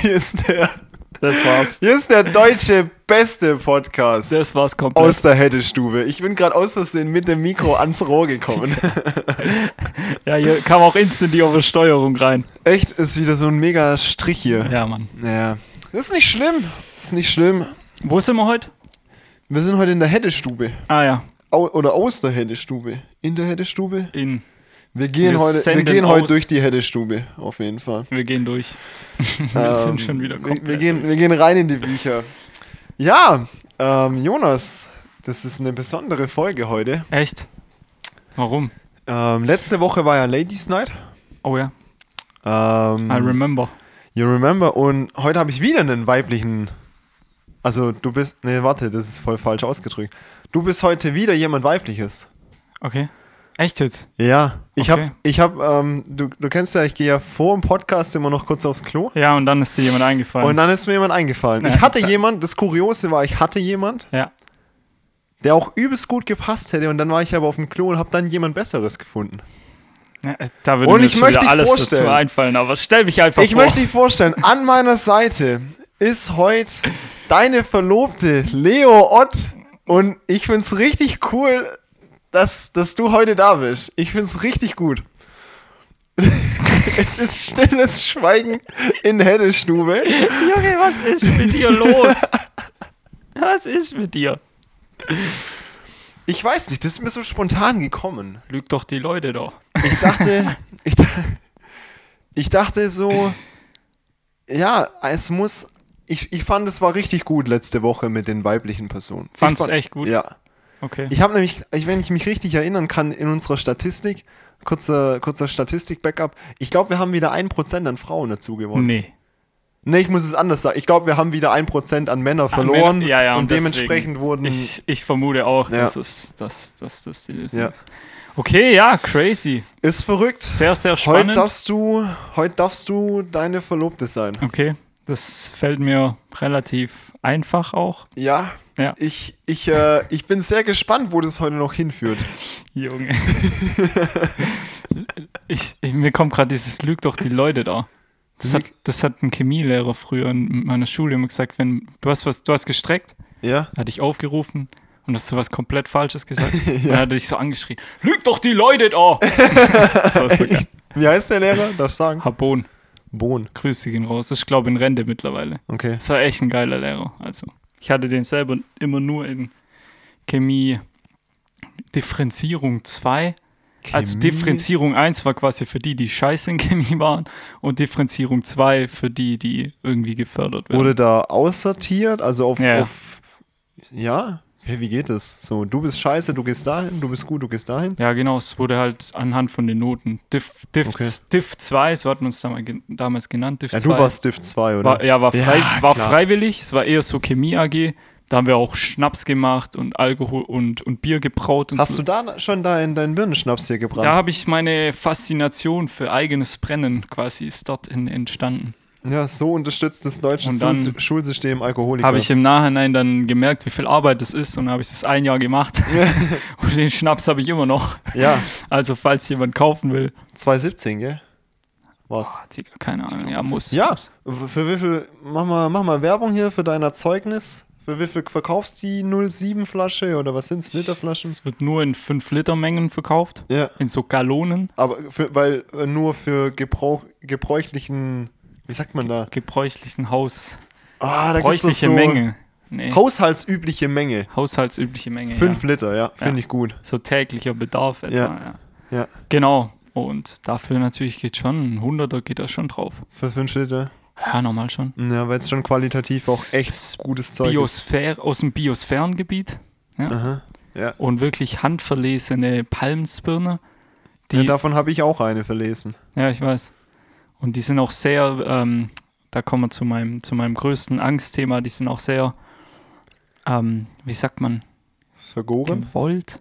Hier ist der, Das war's. hier ist der deutsche beste Podcast Das war's komplett. aus der Heddestube. Ich bin gerade aus Versehen mit dem Mikro ans Rohr gekommen. ja, hier kam auch instant die Oversteuerung rein. Echt, ist wieder so ein mega Strich hier. Ja, Mann. Das ist nicht schlimm. Ist nicht schlimm. Wo sind wir heute? Wir sind heute in der Heddestube. Ah ja, Au oder aus der Heddestube. In der Heddestube. in. Wir gehen, Wir heute, wir gehen heute durch die Heddestube, auf jeden Fall. Wir gehen durch. wir Ähm, sind schon wieder wir, komplett. wir, gehen, wir gehen rein in die Bücher. Ja, ähm, Jonas, das ist eine besondere Folge heute. Echt? Warum? Ähm, letzte Woche war ja Ladies Night. Oh ja, Ähm, I remember. you remember? Und heute habe ich wieder einen weiblichen. Also, du bist. Nee, warte, das ist voll falsch ausgedrückt. Du bist heute wieder jemand weibliches. Okay. Echt jetzt? Ja, ich Okay. habe, ich habe, ähm, du, du kennst ja, ich gehe ja vor dem Podcast immer noch kurz aufs Klo. Ja, und dann ist dir jemand eingefallen. Und dann ist mir jemand eingefallen. Ja. Ich hatte jemand, das Kuriose war, ich hatte jemand, ja. der auch übelst gut gepasst hätte. Und dann war ich aber auf dem Klo und habe dann jemand Besseres gefunden. ja. äh, Da würde Und mir ich möchte wieder alles vorstellen. dazu einfallen, aber stell mich einfach Ich vor. möchte dich vorstellen, an meiner Seite ist heute deine Verlobte Leo Ott. Und ich find's richtig cool, dass, dass du heute da bist. Ich find's richtig gut. es ist stilles Schweigen in Heddestube. Junge, was ist mit dir los? was ist mit dir? Ich weiß nicht, das ist mir so spontan gekommen. Lüg doch die Leute doch. Ich dachte, ich, ich dachte so, ja, es muss. Ich, ich fand, es war richtig gut letzte Woche mit den weiblichen Personen. Fand's fand- echt gut? Ja. Okay. Ich habe nämlich, ich, wenn ich mich richtig erinnern kann, in unserer Statistik, kurzer, kurzer Statistik-Backup, ich glaube, wir haben wieder 1% an Frauen dazu gewonnen. nee. Nee, ich muss es anders sagen. Ich glaube, wir haben wieder 1% an Männer verloren Männer- ja, ja, und, und dementsprechend wurden. Ich, ich vermute auch, Ja. dass, es, dass, dass das die Lösung Ja. ist. Okay, ja, crazy. ist verrückt. Sehr, sehr Heute spannend. darfst, du, heute darfst du deine Verlobte sein. Okay, das fällt mir relativ einfach auch. Ja, Ja. ich, ich, äh, ich bin sehr gespannt, wo das heute noch hinführt. Junge. ich, ich, mir kommt gerade dieses Lüg doch die Leute da. Das hat, das hat ein Chemielehrer früher in meiner Schule immer gesagt, wenn du hast was, du hast gestreckt, Ja? er hat dich aufgerufen und hast du was komplett Falsches gesagt. Und er hat dich so angeschrien, lüg doch die Leute da! Wie heißt der Lehrer? Darf ich sagen? Habon, Bohn. grüße ihn raus. Das ist, glaube ich, in Rente mittlerweile. Okay. Das war echt ein geiler Lehrer. Also, ich hatte den selber immer nur in Chemie Differenzierung 2. Also? Differenzierung 1 war quasi für die, die scheiße in Chemie waren und Differenzierung 2 für die, die irgendwie gefördert werden. Wurde da aussortiert? Also auf. Ja. auf ja? Hey, wie geht das? So, du bist scheiße, du gehst dahin, du bist gut, du gehst dahin. ja, genau, es wurde halt anhand von den Noten. Diff, Diff, Okay. Diff 2, so hat man es damals, gen- damals genannt. Diff Ja, 2 du warst Stift 2, oder? war, ja, war, frei, war klar. freiwillig, es war eher so Chemie AG. Da haben wir auch Schnaps gemacht und Alkohol und, und Bier gebraut und Hast so. du da schon da in deinen Birnenschnaps hier gebrannt? Da habe ich meine Faszination für eigenes Brennen quasi ist dort in, entstanden. Ja, so unterstützt das deutsche Schulsystem Alkoholiker. Habe ich im Nachhinein dann gemerkt, wie viel Arbeit das ist und dann habe ich das ein Jahr gemacht. und den Schnaps habe ich immer noch. Ja, Also falls jemand kaufen will. 2017, gell? Was? Ah, Digga, keine Ahnung. Ja, muss. Ja, für wie viel, mach mal, mach mal Werbung hier für dein Erzeugnis. Für wie viel verkaufst du die 07 Flasche oder was sind's, Literflaschen? Es wird nur in 5 Liter Mengen verkauft. Ja, In so Gallonen. aber für, weil äh, nur für Gebrauch, gebräuchlichen, wie sagt man da? Gebräuchlichen Haus. Ah, da gibt's Bräuchliche so Menge. Nee. Haushaltsübliche Menge. Haushaltsübliche Menge. 5 ja. Liter, ja, finde Ja. ich gut. So täglicher Bedarf etwa. Ja. Ja. Ja, Genau. Und dafür natürlich geht schon, ein Hunderter geht da schon drauf. für 5 Liter. Ja, normal schon. Ja, weil es schon qualitativ auch echt s- gutes Zeug ist. Biosphäre, aus dem Biosphärengebiet Aha. Ja. und wirklich handverlesene Palmsbirne. Die, ja, ja, davon habe ich auch eine verlesen. ich weiß. Und die sind auch sehr, ähm, da kommen wir zu meinem, zu meinem größten Angstthema, die sind auch sehr, ähm, wie sagt man, Vergoren? gewollt?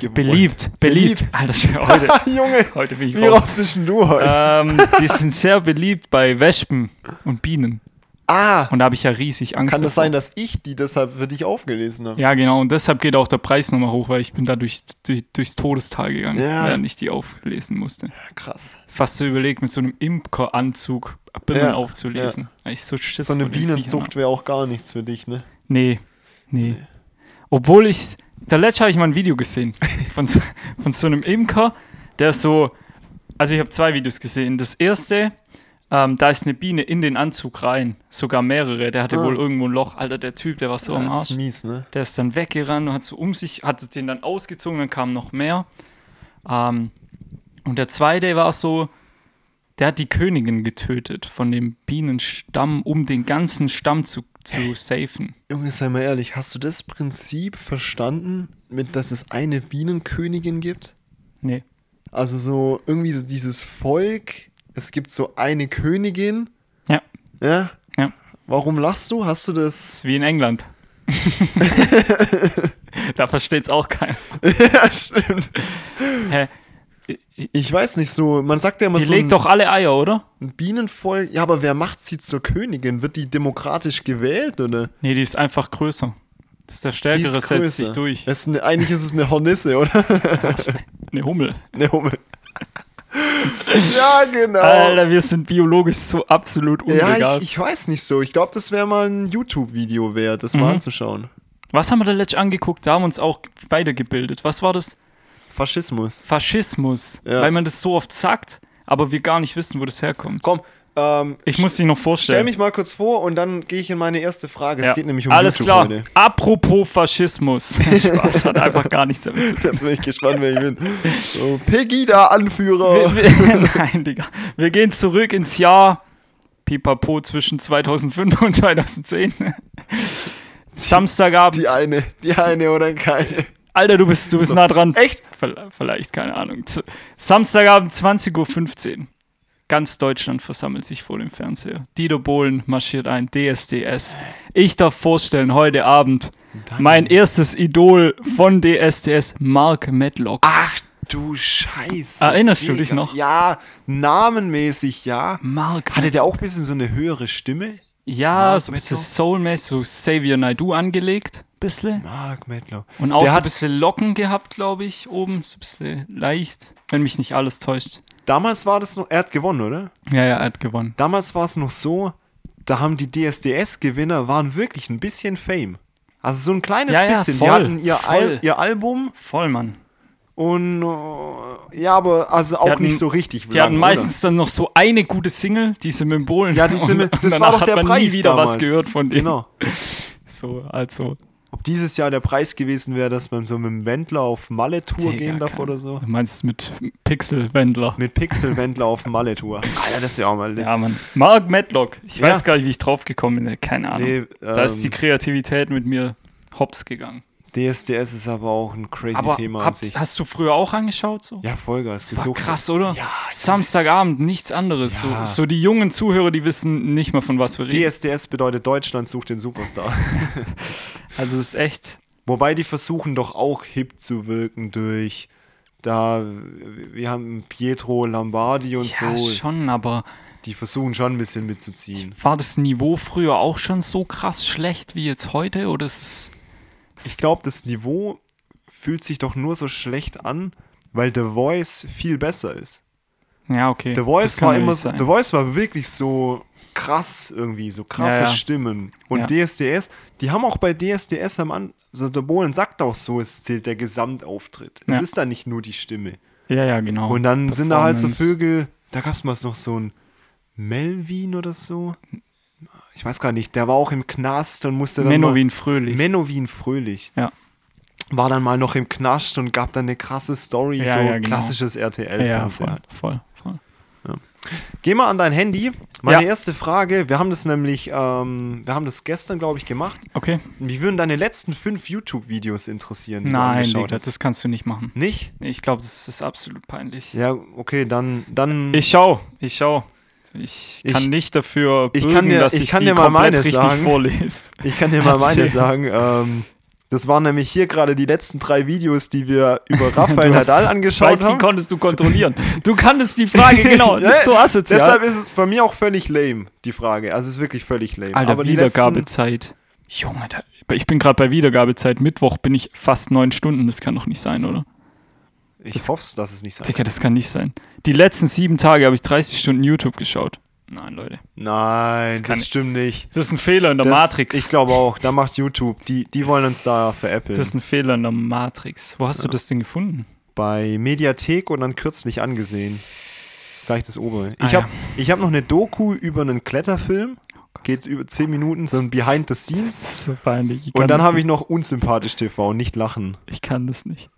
Gewollt. Beliebt, beliebt. Alter, schon heute, Junge, heute bin ich wie raus. bist du heute? Ähm, die sind sehr beliebt bei Wespen und Bienen. Ah, Und da habe ich ja riesig Angst. kann das davor. sein, dass ich die deshalb für dich aufgelesen habe? Ja, genau. Und deshalb geht auch der Preis nochmal hoch, weil ich bin da durch, durch, durchs Todestal gegangen, Ja. während ich die auflesen musste. Krass. Fast so überlegt, mit so einem Imkeranzug Bimmel Ja, aufzulesen. Weil ich so Schiss So eine Bienenzucht wäre auch gar nichts für dich, ne? Nee, nee. Obwohl ich, der letzte habe ich mal ein Video gesehen von, so- von so einem Imker, der so, also ich habe zwei Videos gesehen. Das erste, ähm, da ist eine Biene in den Anzug rein, sogar mehrere. Der hatte Ah. wohl irgendwo ein Loch. Alter, der Typ, der war so am das Arsch. ist mies, ne? Der ist dann weggerannt und hat so um sich, hat den dann ausgezogen, dann kamen noch mehr. Ähm, und der zweite war so, der hat die Königin getötet von dem Bienenstamm, um den ganzen Stamm zu, zu safen. Junge, sei mal ehrlich, hast du das Prinzip verstanden, mit dass es eine Bienenkönigin gibt? Nee. Also so irgendwie so dieses Volk, es gibt so eine Königin, Ja, ja? ja. Warum lachst du? Hast du Das wie in England. da versteht's auch keiner. ja, stimmt. Hä? Ich weiß nicht so, man sagt ja immer Die so legt ein, doch alle Eier, oder? ein Bienenvolk, ja, aber wer macht sie zur Königin? Wird die demokratisch gewählt oder? Nee, die ist einfach größer. Das ist der Die Stärkere, ist setzt sich durch. Ist eine, eigentlich ist es eine Hornisse, oder? Eine Hummel. eine Hummel. ja, genau. Alter, wir sind biologisch so absolut ja, unbegabt. ich, ich weiß nicht so. Ich glaube, das wäre mal ein YouTube-Video wert, das Mhm. mal anzuschauen. Was haben wir da letztlich angeguckt? Da haben wir uns auch weitergebildet. Was war das? Faschismus. Faschismus. Ja. Weil man das so oft sagt, aber wir gar nicht wissen, wo das herkommt. Komm, ähm, Ich muss dich noch stell vorstellen. mich mal kurz vor und dann gehe ich in meine erste Frage. Es Ja. geht nämlich um Alles YouTube klar. heute. Apropos Faschismus. Spaß hat einfach gar nichts damit zu tun. Jetzt bin ich gespannt, wer ich bin. So, Pegida-Anführer. Nein, Digga. Wir gehen zurück ins Jahr Pipapo zwischen 2005 und 2010. Samstagabend. Die eine, die eine oder keine. Alter, du bist, du bist nah dran. Echt? Vielleicht, keine Ahnung. Samstagabend 20.15 Uhr. Ganz Deutschland versammelt sich vor dem Fernseher. Dieter Bohlen marschiert ein, DSDS. Ich darf vorstellen, heute Abend mein erstes Idol von DSDS, Mark Medlock. Ach du Scheiße. Erinnerst du Digga. dich noch? Ja, namenmäßig ja. Mark Hatte der auch ein bisschen so eine höhere Stimme? Ja, Mark so ein bisschen? Soulmäßig, so Xavier Naidoo angelegt, bisschen. Mark Medlow. Und auch der so ein bisschen Locken gehabt, glaube ich, oben, so ein bisschen leicht, wenn mich nicht alles täuscht. Damals war das noch, er hat gewonnen, oder? Ja, ja, er hat gewonnen. Damals war es noch so, da haben die DSDS-Gewinner waren wirklich ein bisschen Fame. Also so ein kleines Ja, ja, bisschen. voll, die hatten ihr, voll. Al ihr Album Voll, Mann. Und äh, ja, aber also auch hatten- nicht so richtig. Die hatten meistens dann noch so eine gute Single, diese mit dem Bohlen. Ja, die sind, und das war doch der hat man Preis nie wieder damals. was gehört von denen. Genau. So, also. Ob dieses Jahr der Preis gewesen wäre, dass man so mit dem Wendler auf Malle-Tour gehen darf oder so. Du meinst mit Pixel-Wendler. Mit Pixel-Wendler auf Malle-Tour. Alter, das wäre auch mal Ja, Mann. Mark Medlock. Ich Ja. weiß gar nicht, wie ich drauf gekommen bin. Keine Ahnung. Nee, da ist die ähm, Kreativität mit mir hops gegangen. DSDS ist aber auch ein crazy Aber Thema an habt, sich. hast du früher auch angeschaut? So? Ja, Vollgas. Das ist War so krass, oder? Ja, Samstagabend, nichts anderes. Ja. So, so die jungen Zuhörer, die wissen nicht mal, von was wir reden. DSDS bedeutet Deutschland sucht den Superstar. Also es ist echt. Wobei die versuchen doch auch hip zu wirken durch da wir haben Pietro Lombardi und Ja, so. schon, aber Die versuchen schon ein bisschen mitzuziehen. war das Niveau früher auch schon so krass schlecht wie jetzt heute? Oder ist es. Ich glaube, das Niveau fühlt sich doch nur so schlecht an, weil The Voice viel besser ist. Ja, okay. The Voice war immer so. The Voice war wirklich so krass irgendwie, so krasse Ja, ja. Stimmen. Und Ja. DSDS, die haben auch bei DSDS am An, also der Bohlen sagt auch so, es zählt der Gesamtauftritt. Es ist da nicht nur die Stimme. Ja, ja, genau. Und dann sind da halt so. Vögel, da gab es mal noch so ein Melvin oder so. Ich weiß gar nicht, der war auch im Knast und musste dann Menowin Fröhlich. Menowin Fröhlich. ja. War dann mal noch im Knast und gab dann eine krasse Story, Ja, so ja, genau. klassisches ja, ja, voll, voll, voll. Geh mal an dein Handy. Meine Ja. erste Frage, wir haben das nämlich, ähm, wir haben das gestern, glaube ich, gemacht. Okay. Mich würden deine letzten fünf YouTube-Videos interessieren, die du Nein, angeschaut Digga, das kannst du nicht machen. Nicht? Ich glaube, das ist absolut peinlich. Ja, okay, dann, dann Ich schau, ich schau. Ich kann Ich- nicht dafür ich bürgen, kann dir- dass ich ich, kann die dir mal komplett meine richtig sagen. vorlese. Ich kann dir mal meine sagen. Ähm, Das waren nämlich hier gerade die letzten drei Videos, die wir über Rafael hast- Nadal angeschaut weißt, die haben. konntest du kontrollieren. Du kanntest die Frage, genau. Das ist so asozial. Deshalb ist es bei mir auch völlig lame, die Frage. Also es ist wirklich völlig lame. Alter, Aber die Wiedergabezeit. Junge, da, ich bin gerade bei Wiedergabezeit. Mittwoch bin ich fast neun Stunden. Das kann doch nicht sein, oder? Ich hoffe, dass es nicht sein Digga, das kann nicht sein. Die letzten sieben Tage habe ich 30 Stunden YouTube geschaut. Nein, Leute. Nein, Das das, kann- stimmt nicht. Das ist ein Fehler in der Das, Matrix. Ich glaube auch, da macht YouTube. Die, die wollen uns da veräppeln. das ist ein Fehler in der Matrix. Wo hast du das denn gefunden? Bei Mediathek und dann kürzlich angesehen. Das ist gleich das obere. Ah, Ich ja. Oh habe ich hab noch eine Doku über einen Kletterfilm. Geht über 10 Minuten, so ein Behind the Scenes. Das ist so peinlich. Und dann das habe ich noch unsympathisch TV, nicht lachen. Ich kann das nicht.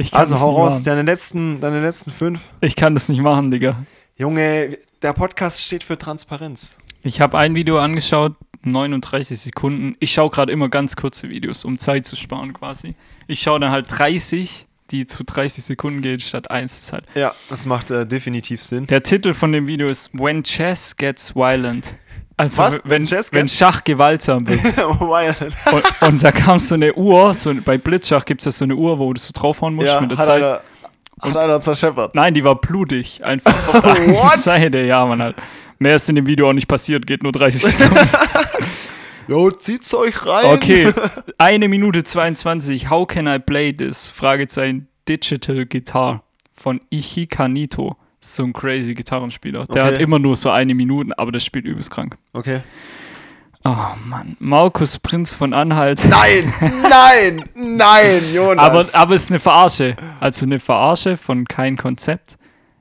Ich kann Also hau nicht raus, machen. deine letzten, deine letzten fünf. Ich kann das nicht machen, Digga. Junge, der Podcast steht für Transparenz. Ich habe ein Video angeschaut, 39 Sekunden. Ich schaue gerade immer ganz kurze Videos, um Zeit zu sparen quasi. Ich schaue dann halt 30, die zu 30 Sekunden gehen, statt 1 ist halt. Ja, das macht äh, definitiv Sinn. Der Titel von dem Video ist When Chess Gets Violent. Also Was? wenn, Chess wenn Schach gewaltsam wird. und, und da kam so eine Uhr, so, bei Blitzschach gibt es ja so eine Uhr, wo du so draufhauen musst ja, mit der hat Zeit. einer, hat einer zerscheppert. Nein, die war blutig. Einfach auf der einen? Seite. Ja, man halt. Mehr ist in dem Video auch nicht passiert, geht nur 30 Sekunden. Jo, zieht's euch rein. Okay, eine Minute 22. How can I play this? Fragezeichen Digital Guitar von Ichikanito. So ein crazy Gitarrenspieler. Der Okay. hat immer nur so eine Minute, aber der spielt übelst krank. Okay. Oh Mann. Markus Prinz von Anhalt. Nein, nein, nein, Jonas. Aber, aber es ist eine Verarsche. Also eine Verarsche von kein Konzept.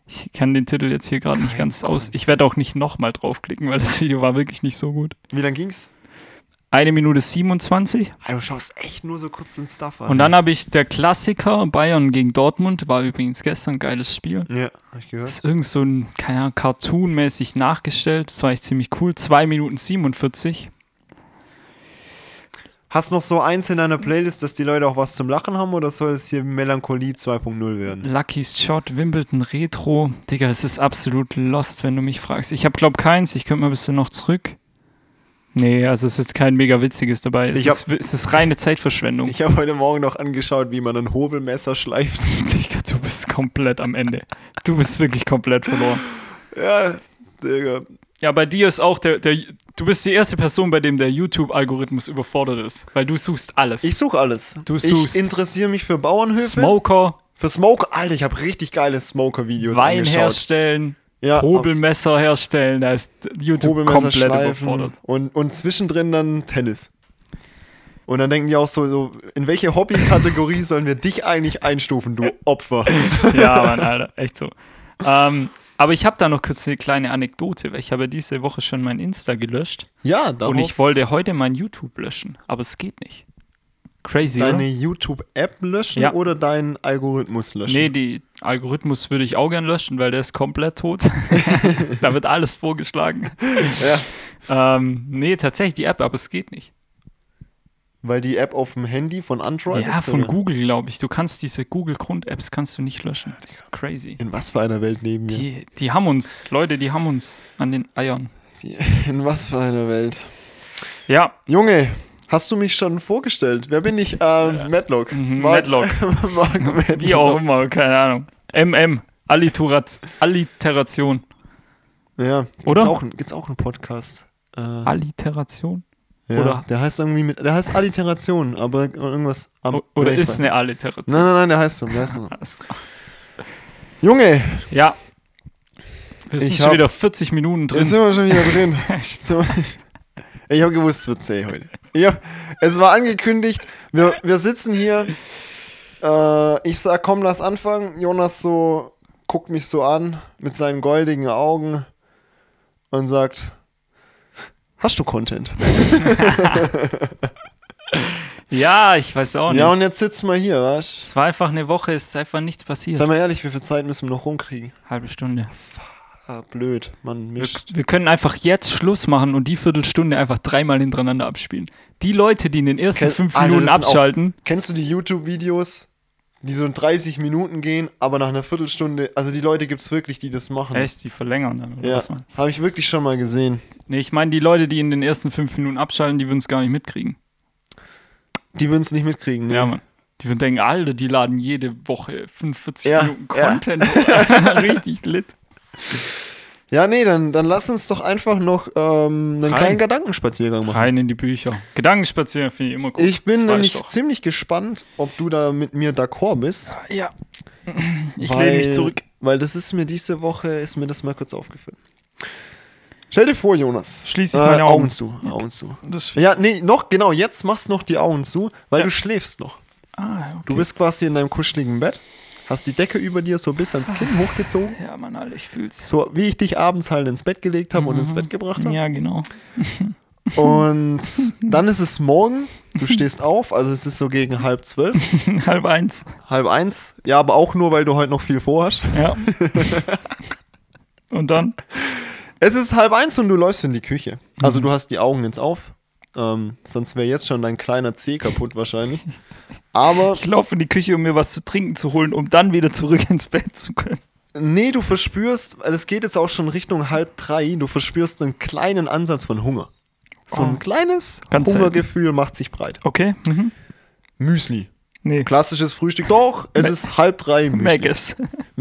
Ich kann den Titel jetzt hier gerade nicht ganz aus. Ich werde auch nicht nochmal draufklicken, weil das Video war wirklich nicht so gut. Wie lang ging's? Eine Minute 27. Ah, du schaust echt nur so kurz den Stuff an. Und dann habe ich der Klassiker Bayern gegen Dortmund. War übrigens gestern ein geiles Spiel. Ja, hab ich gehört. ist irgend so ein, keine Ahnung, Cartoon-mäßig nachgestellt. Das war echt ziemlich cool. 2 Minuten 47. Hast noch so eins in deiner Playlist, dass die Leute auch was zum Lachen haben oder soll es hier Melancholie 2.0 werden? Lucky's Shot, Wimbledon Retro. Digga, es ist absolut lost, wenn du mich fragst. Ich habe, glaub keins. Ich könnte mal ein bisschen noch zurück. Nee, also es ist jetzt kein mega witziges dabei. Es, hab- ist, es ist reine Zeitverschwendung. Ich habe heute Morgen noch angeschaut, wie man ein Hobelmesser schleift. Digga, du bist komplett am Ende. Du bist wirklich komplett verloren. ja, Digga. Ja, bei dir ist auch der, der du bist die erste Person, bei dem der YouTube-Algorithmus überfordert ist, weil du suchst alles. Ich suche alles. Du suchst- ich interessiere mich für Bauernhöfe. Smoker, Für Smoker. Alter, ich habe richtig geile Smoker-Videos Wein angeschaut. herstellen, Ja, Hobelmesser herstellen, da ist YouTube Hobelmesser komplett überfordert. und, und zwischendrin dann Tennis. Und dann denken die auch so, so in welche Hobbykategorie sollen wir dich eigentlich einstufen, du Opfer? Ja, Mann, Alter, echt so. Ähm, aber ich habe da noch kurz eine kleine Anekdote, weil ich habe diese Woche schon mein Insta gelöscht Ja, darauf und ich wollte heute mein YouTube löschen, aber es geht nicht. Crazy, deine oder? YouTube-App löschen Ja. oder deinen Algorithmus löschen? Nee, die Algorithmus würde ich auch gern löschen, weil der ist komplett tot. da wird alles vorgeschlagen. Ähm, nee, tatsächlich die App, aber es geht nicht. Weil die App auf dem Handy von Android Ja, ist? von oder? Google, glaube ich. Du kannst diese Google-Grund-Apps kannst du nicht löschen. Das ist crazy. In was für einer Welt leben wir? Die, die haben uns, Leute, die haben uns an den Eiern. Die, in was für einer Welt? Ja, Junge, hast du mich schon vorgestellt? Wer bin ich? Ähm, Madlock. Mhm, Mark- Madlock. Madlock. wie auch immer, keine Ahnung. MM, Alliterat Alliteration. Ja, gibt's Oder? Auch, gibt's auch einen Podcast. Äh, Alliteration? ja, oder- Der heißt irgendwie mit, der heißt Alliteration, aber irgendwas am. O- Oder ist weiß- eine Alliteration? Nein, nein, nein, der heißt so. Der heißt so. Junge, Ja. Wir sind Ich schon hab- wieder 40 Minuten drin. sind wir schon wieder drin. Ich habe gewusst, es wird zäh heute. Ja, es war angekündigt. Wir, wir sitzen hier. Äh, ich sag, komm, lass anfangen. Jonas so guckt mich so an mit seinen goldigen Augen und sagt: Hast du Content? Ja, ich weiß auch nicht. Ja, und jetzt sitzen wir hier, was? es war einfach eine Woche, es ist einfach nichts passiert. Sei mal ehrlich, wie viel Zeit müssen wir noch rumkriegen? Halbe Stunde. Ah, blöd, man Wir, mischt. wir können einfach jetzt Schluss machen und die Viertelstunde einfach dreimal hintereinander abspielen. Die Leute, die in den ersten Kenn- fünf Alter, Minuten sind auch- abschalten, Kennst du die YouTube-Videos, die so in 30 Minuten gehen, aber nach einer Viertelstunde, also die Leute gibt es wirklich, die das machen. echt, die verlängern dann, oder Ja, was man? habe ich wirklich schon mal gesehen. Nee, ich meine, die Leute, die in den ersten fünf Minuten abschalten, die würden es gar nicht mitkriegen. Die würden es nicht mitkriegen. Ne? Ja, Mann. Die würden denken, Alter, die laden jede Woche 45 Ja, Minuten ja. Content. Richtig lit. Ja, nee, dann, dann lass uns doch einfach noch ähm, einen Rein. kleinen Gedankenspaziergang machen. Rein in die Bücher. Gedankenspazieren finde ich immer gut. Ich bin Das nämlich ziemlich gespannt, ob du da mit mir d'accord bist. Ja. Ich weil, lehne mich zurück. Weil das ist mir diese Woche, ist mir das mal kurz aufgefallen. Stell dir vor, Jonas. Schließ ich meine Augen. Augen zu, Augen zu. Ja, nee, noch, genau, jetzt machst noch die Augen zu, weil Ja. du schläfst noch. ah, okay. Du bist quasi in deinem kuscheligen Bett, hast die Decke über dir so bis ans Kinn hochgezogen, Ja, Mann, Alter, ich fühl's. so wie ich dich abends halt ins Bett gelegt habe und ins Bett gebracht habe. Ja, genau. Und dann ist es morgen, du stehst auf, also es ist so gegen halb zwölf, Halb eins. halb eins. Ja, aber auch nur, weil du heute noch viel vorhast. Ja. Und dann? Es ist halb eins und du läufst in die Küche. Also du hast die Augen jetzt auf. Ähm, sonst wäre jetzt schon dein kleiner Zeh kaputt wahrscheinlich. Aber Ich laufe in die Küche, um mir was zu trinken zu holen, um dann wieder zurück ins Bett zu können. nee, du verspürst, weil es geht jetzt auch schon Richtung halb drei, du verspürst einen kleinen Ansatz von Hunger. So ein Oh. kleines Ganz Hungergefühl macht sich breit. Okay. Mhm. Müsli. Nee. Klassisches Frühstück. Doch, es ist halb drei. Maggis.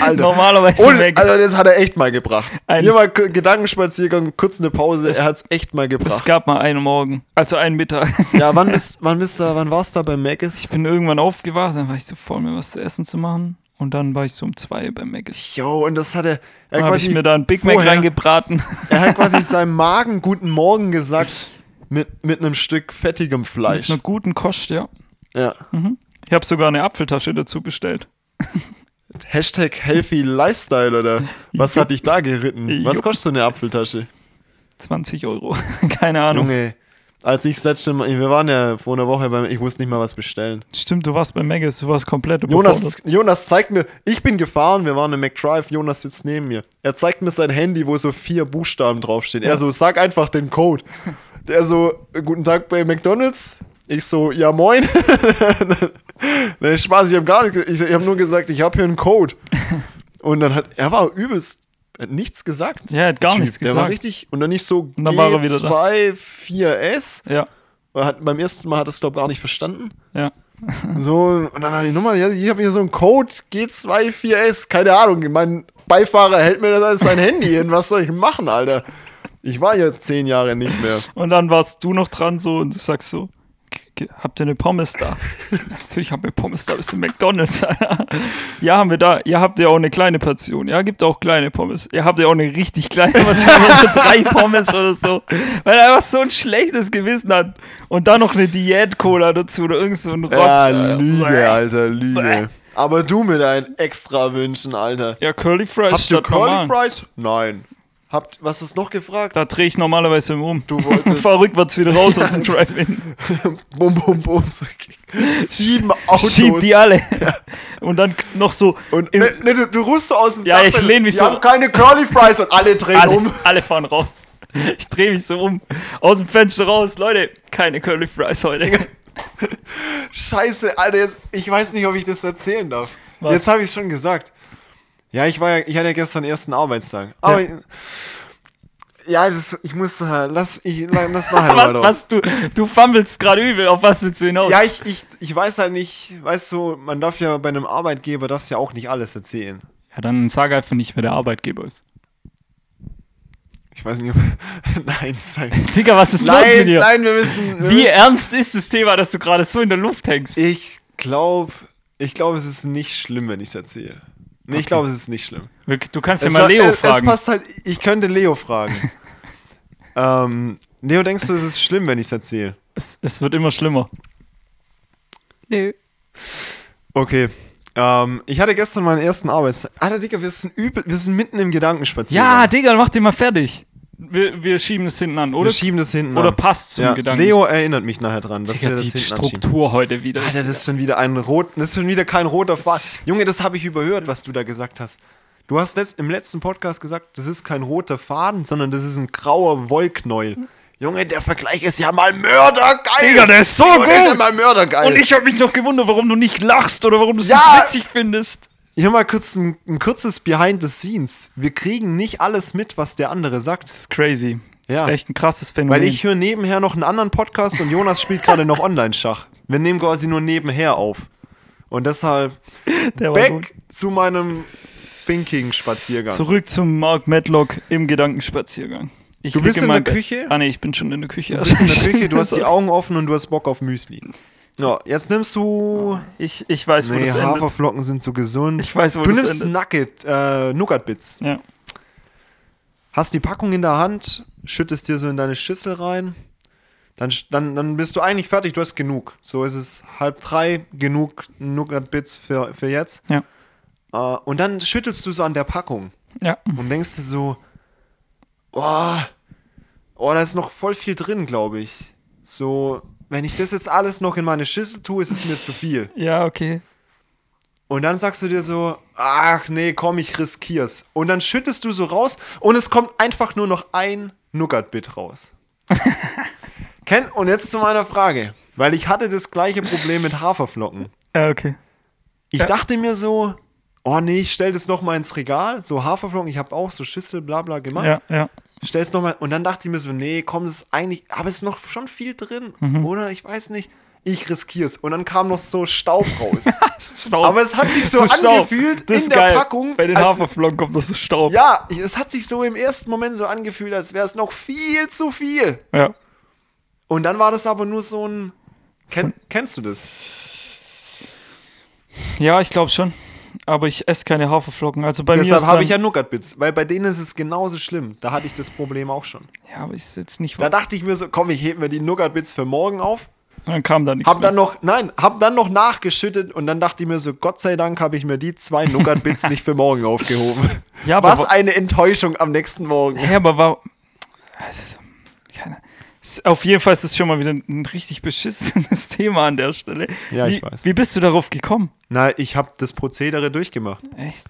Alter. Normalerweise Und, Maggis. also das hat er echt mal gebracht. Eines- Hier mal Gedankenspaziergang, kurz eine Pause. Es- er hat's echt mal Es gebracht. gab mal einen Morgen, also einen Mittag. Ja, wann bist, wann bist du, wann warst du da bei Maggis? Ich bin irgendwann aufgewacht, dann war ich so voll, mir was zu essen zu machen. Und dann war ich so um zwei beim Maggis. Jo, und das hat er. Er Dann hat habe ich mir da einen Big Mac vorher- reingebraten. Er hat quasi seinem Magen guten Morgen gesagt mit, mit einem Stück fettigem Mit Fleisch. einer guten Kost, ja. Ja. Ich habe sogar eine Apfeltasche dazu bestellt. Hashtag Healthy Lifestyle oder was hat dich da geritten? Was kostet so eine Apfeltasche? 20 Euro. Keine Ahnung. Junge, als ich das letzte Mal, wir waren ja vor einer Woche beim, ich wusste nicht mal was bestellen. Stimmt, du warst bei Maggis, du warst komplett Jonas. Jonas zeigt mir, ich bin gefahren, wir waren im McDrive, Jonas sitzt neben mir. Er zeigt mir sein Handy, wo so vier Buchstaben draufstehen. Er so, sag einfach den Code. Der so, guten Tag bei McDonalds. Ich so, ja moin. nee, Spaß, ich habe gar nichts, ich, ich habe nur gesagt, ich habe hier einen Code. Und dann hat, er war übelst, hat nichts gesagt. Ja, er hat gar Typ. nichts Der war gesagt. richtig, und dann nicht so, Und dann war er wieder da. G24S. Ja, Hat, beim ersten Mal hat er es, glaube ich, gar nicht verstanden. ja. So, und dann habe ich nochmal, ja, ich habe hier so einen Code G24S, keine Ahnung. Mein Beifahrer hält mir das als sein Handy hin. Was soll ich machen, Alter? Ich war hier zehn Jahre nicht mehr. Und dann warst du noch dran so und du sagst so, "G- habt ihr eine Pommes da? Natürlich haben wir Pommes da, das ist ein McDonalds. Alter. ja, haben wir da. Ihr habt ja auch eine kleine Portion. Ja, gibt auch kleine Pommes. Ihr habt ja auch eine richtig kleine Portion, drei Pommes oder so. Weil er einfach so ein schlechtes Gewissen hat. Und dann noch eine Diät-Cola dazu oder irgend so ein Rotz. Ja. Lüge, Alter, Lüge. Aber du mit deinen extra Wünschen, Alter. Ja, Curly Fries Habt ihr Curly normal. Fries? Nein. Habt, was ist noch gefragt? Da drehe ich normalerweise um. Du wolltest- Fahr rückwärts wieder raus aus dem Drive-In. bum, bum, bum. So, Sieben Autos. Schieb die alle. Und dann noch so. Und ne, ne, du, du rufst so aus dem Ja, Dach, ich lehn mich die so- haben keine Curly Fries und alle drehen alle, um. alle fahren raus. Ich drehe mich so um. Aus dem Fenster raus. Leute, keine Curly Fries heute. Scheiße, Alter, jetzt, ich weiß nicht, ob ich das erzählen darf. Was? Jetzt habe ich es schon gesagt. Ja, ich war ja, ich hatte ja gestern den ersten Arbeitstag. Aber Ja. ja, ja das, ich muss, äh, lass, ich, lass mal Was, drauf. was du, du fummelst gerade übel. Auf was willst du hinaus? Ja, ich, ich, ich weiß halt nicht, weißt du, man darf ja bei einem Arbeitgeber, darfst ja auch nicht alles erzählen. ja, dann sag einfach nicht, wer der Arbeitgeber ist. Ich weiß nicht, ob, nein, sag Digga, was ist los mit Nein, dir? nein, wir müssen, wir Wie müssen ernst ist das Thema, dass du gerade so in der Luft hängst? ich glaube, ich glaube, es ist nicht schlimm, wenn ich es erzähle. Nee, ich glaube, es ist nicht schlimm. Du kannst ja mal Leo es, fragen. Es passt halt, ich könnte Leo fragen. ähm, Leo, denkst du, es ist schlimm, wenn ich es erzähle? Es, es wird immer schlimmer. Nö. Okay. Ähm, ich hatte gestern meinen ersten Arbeitstag. Alter, Digga, wir sind übel, wir sind mitten im Gedankenspaziergang. Ja, Digga, mach den mal fertig. Wir, wir schieben es hinten an, oder? wir schieben das hinten oder an. passt zum ja, Gedanken. Leo erinnert mich nachher dran, dass Digga, wir das die hinten anschieben. Struktur heute wieder. Alter, das ist schon wieder ein rot, das ist schon wieder kein roter Faden. Junge, das habe ich überhört, was du da gesagt hast. Du hast letzt, im letzten Podcast gesagt, das ist kein roter Faden, sondern das ist ein grauer Wollknäuel. Junge, der Vergleich ist ja mal mördergeil. Digga, der ist so Junge, Der ist ja gut. mal mördergeil. Und ich habe mich noch gewundert, warum du nicht lachst oder warum du es Ja. nicht witzig findest. Hier mal kurz ein, ein kurzes Behind the Scenes. Wir kriegen nicht alles mit, was der andere sagt. Das ist crazy. Das Ja. ist echt ein krasses Phänomen. Weil ich höre nebenher noch einen anderen Podcast und Jonas spielt gerade noch Online-Schach. Wir nehmen quasi nur nebenher auf. Und deshalb war gut. back zu meinem Thinking-Spaziergang. Zurück zum Mark Medlock im Gedankenspaziergang. Ich Du bist lieg in der. Küche? Ah, nee, ich bin schon in der Küche. Du bist in der Küche, du hast die Augen offen und du hast Bock auf Müsli. Ja, jetzt nimmst du. Ich, ich weiß, wo Nee, das endet. Haferflocken sind so gesund. Ich weiß, wo du das nimmst endet. Nugget, äh, Nougat-Bits. Ja. Hast die Packung in der Hand, schüttest dir so in deine Schüssel rein. Dann, dann, dann bist du eigentlich fertig, du hast genug. So ist es halb drei, genug Nougat-Bits für, für jetzt. Ja. Äh, und dann schüttelst du so an der Packung Ja. und denkst dir so, oh, oh, da ist noch voll viel drin, glaube ich. So, wenn ich das jetzt alles noch in meine Schüssel tue, ist es mir zu viel. Ja, okay. Und dann sagst du dir so, ach nee, komm, ich riskier's. Und dann schüttest du so raus und es kommt einfach nur noch ein Nougat-Bit raus. Ken, und jetzt zu meiner Frage, weil ich hatte das gleiche Problem mit Haferflocken. Ja, okay. Ich Ja. dachte mir so, oh nee, ich stell das noch mal ins Regal, so Haferflocken, ich habe auch so Schüssel, bla bla gemacht. Ja, ja. Stell's noch mal und dann dachte ich mir so, nee, komm, das ist eigentlich, aber es ist noch schon viel drin, Mhm. oder? Ich weiß nicht. Ich riskier's. Und dann kam noch so Staub raus. Staub. Aber es hat sich so angefühlt das in der geil. Packung, Bei den Haferflocken kommt das so Staub. Ja, es hat sich so im ersten Moment so angefühlt, als wäre es noch viel zu viel. Ja. Und dann war das aber nur so ein. Ken, Kennst du das? Ja, ich glaube schon. Aber ich esse keine Haferflocken. Also bei Deshalb habe ich ja Nougat-Bits, weil bei denen ist es genauso schlimm. Da hatte ich das Problem auch schon. Ja, aber ist jetzt nicht. Da dachte ich mir so, komm, ich hebe mir die Nougat-Bits für morgen auf. Dann kam da nichts Hab mehr. dann noch, nein, hab dann noch nachgeschüttet und dann dachte ich mir so, Gott sei Dank habe ich mir die zwei Nougat-Bits nicht für morgen aufgehoben. Ja, aber Was wa- eine Enttäuschung am nächsten Morgen. Hä, aber war. Also, auf jeden Fall ist das schon mal wieder ein richtig beschissenes Thema an der Stelle. Ja, wie, ich weiß. Wie bist du darauf gekommen? Na, ich habe das Prozedere durchgemacht. Echt?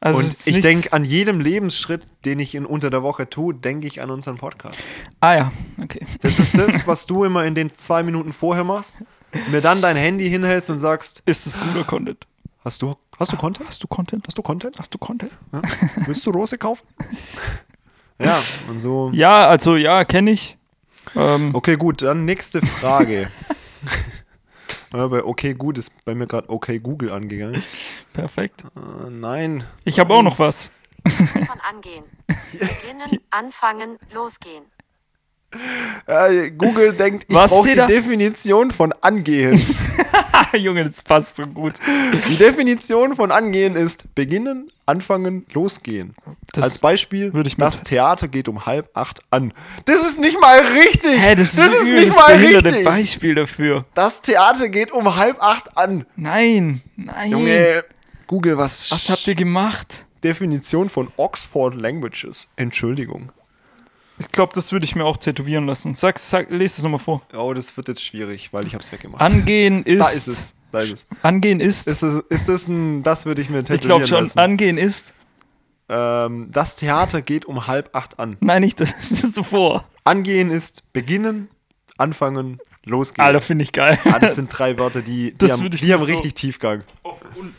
Also Und ich denke, an jedem Lebensschritt, den ich in unter der Woche tue, denke ich an unseren Podcast. Ah ja, okay. Das ist das, was du immer in den zwei Minuten vorher machst. Mir dann dein Handy hinhältst und sagst, Ist das guter Content? hast du, hast du Content? Hast du Content? Hast du Content? Hast du Content? Willst du Rose kaufen? Ja, und so. Ja, also ja, kenne ich. Ähm, Okay, gut, dann nächste Frage. Ja, bei okay, gut ist bei mir gerade okay Google angegangen. perfekt. Äh, nein. Ich habe auch noch was. von angehen. Beginnen, anfangen, losgehen. Äh, Google denkt, ich Was brauche die da? Definition von angehen. Junge, das passt so gut. Die Definition von angehen ist beginnen, anfangen, losgehen. Das Als Beispiel, würde ich das Theater geht um halb acht an. Das ist nicht mal richtig. Hä, das ist, das ist übel nicht das mal richtig. Beispiel dafür. Das Theater geht um halb acht an. Nein, nein. Junge, Google, was, Was habt ihr gemacht? Definition von Oxford Languages. Entschuldigung. Ich glaube, das würde ich mir auch tätowieren lassen. Sag, sag, lese es nochmal vor. Oh, das wird jetzt schwierig, weil ich hab's weggemacht. Angehen ist. da ist es. Da ist es. Angehen ist. Ist das, ist das ein, das würde ich mir ich tätowieren glaube schon, lassen. angehen ist. Ähm, das Theater geht um halb acht an. Nein, nicht das ist davor. Angehen ist beginnen, anfangen, losgehen. Alter, finde ich geil. Ah, das sind drei Wörter, die, die Das haben, ich die haben so- richtig Tiefgang.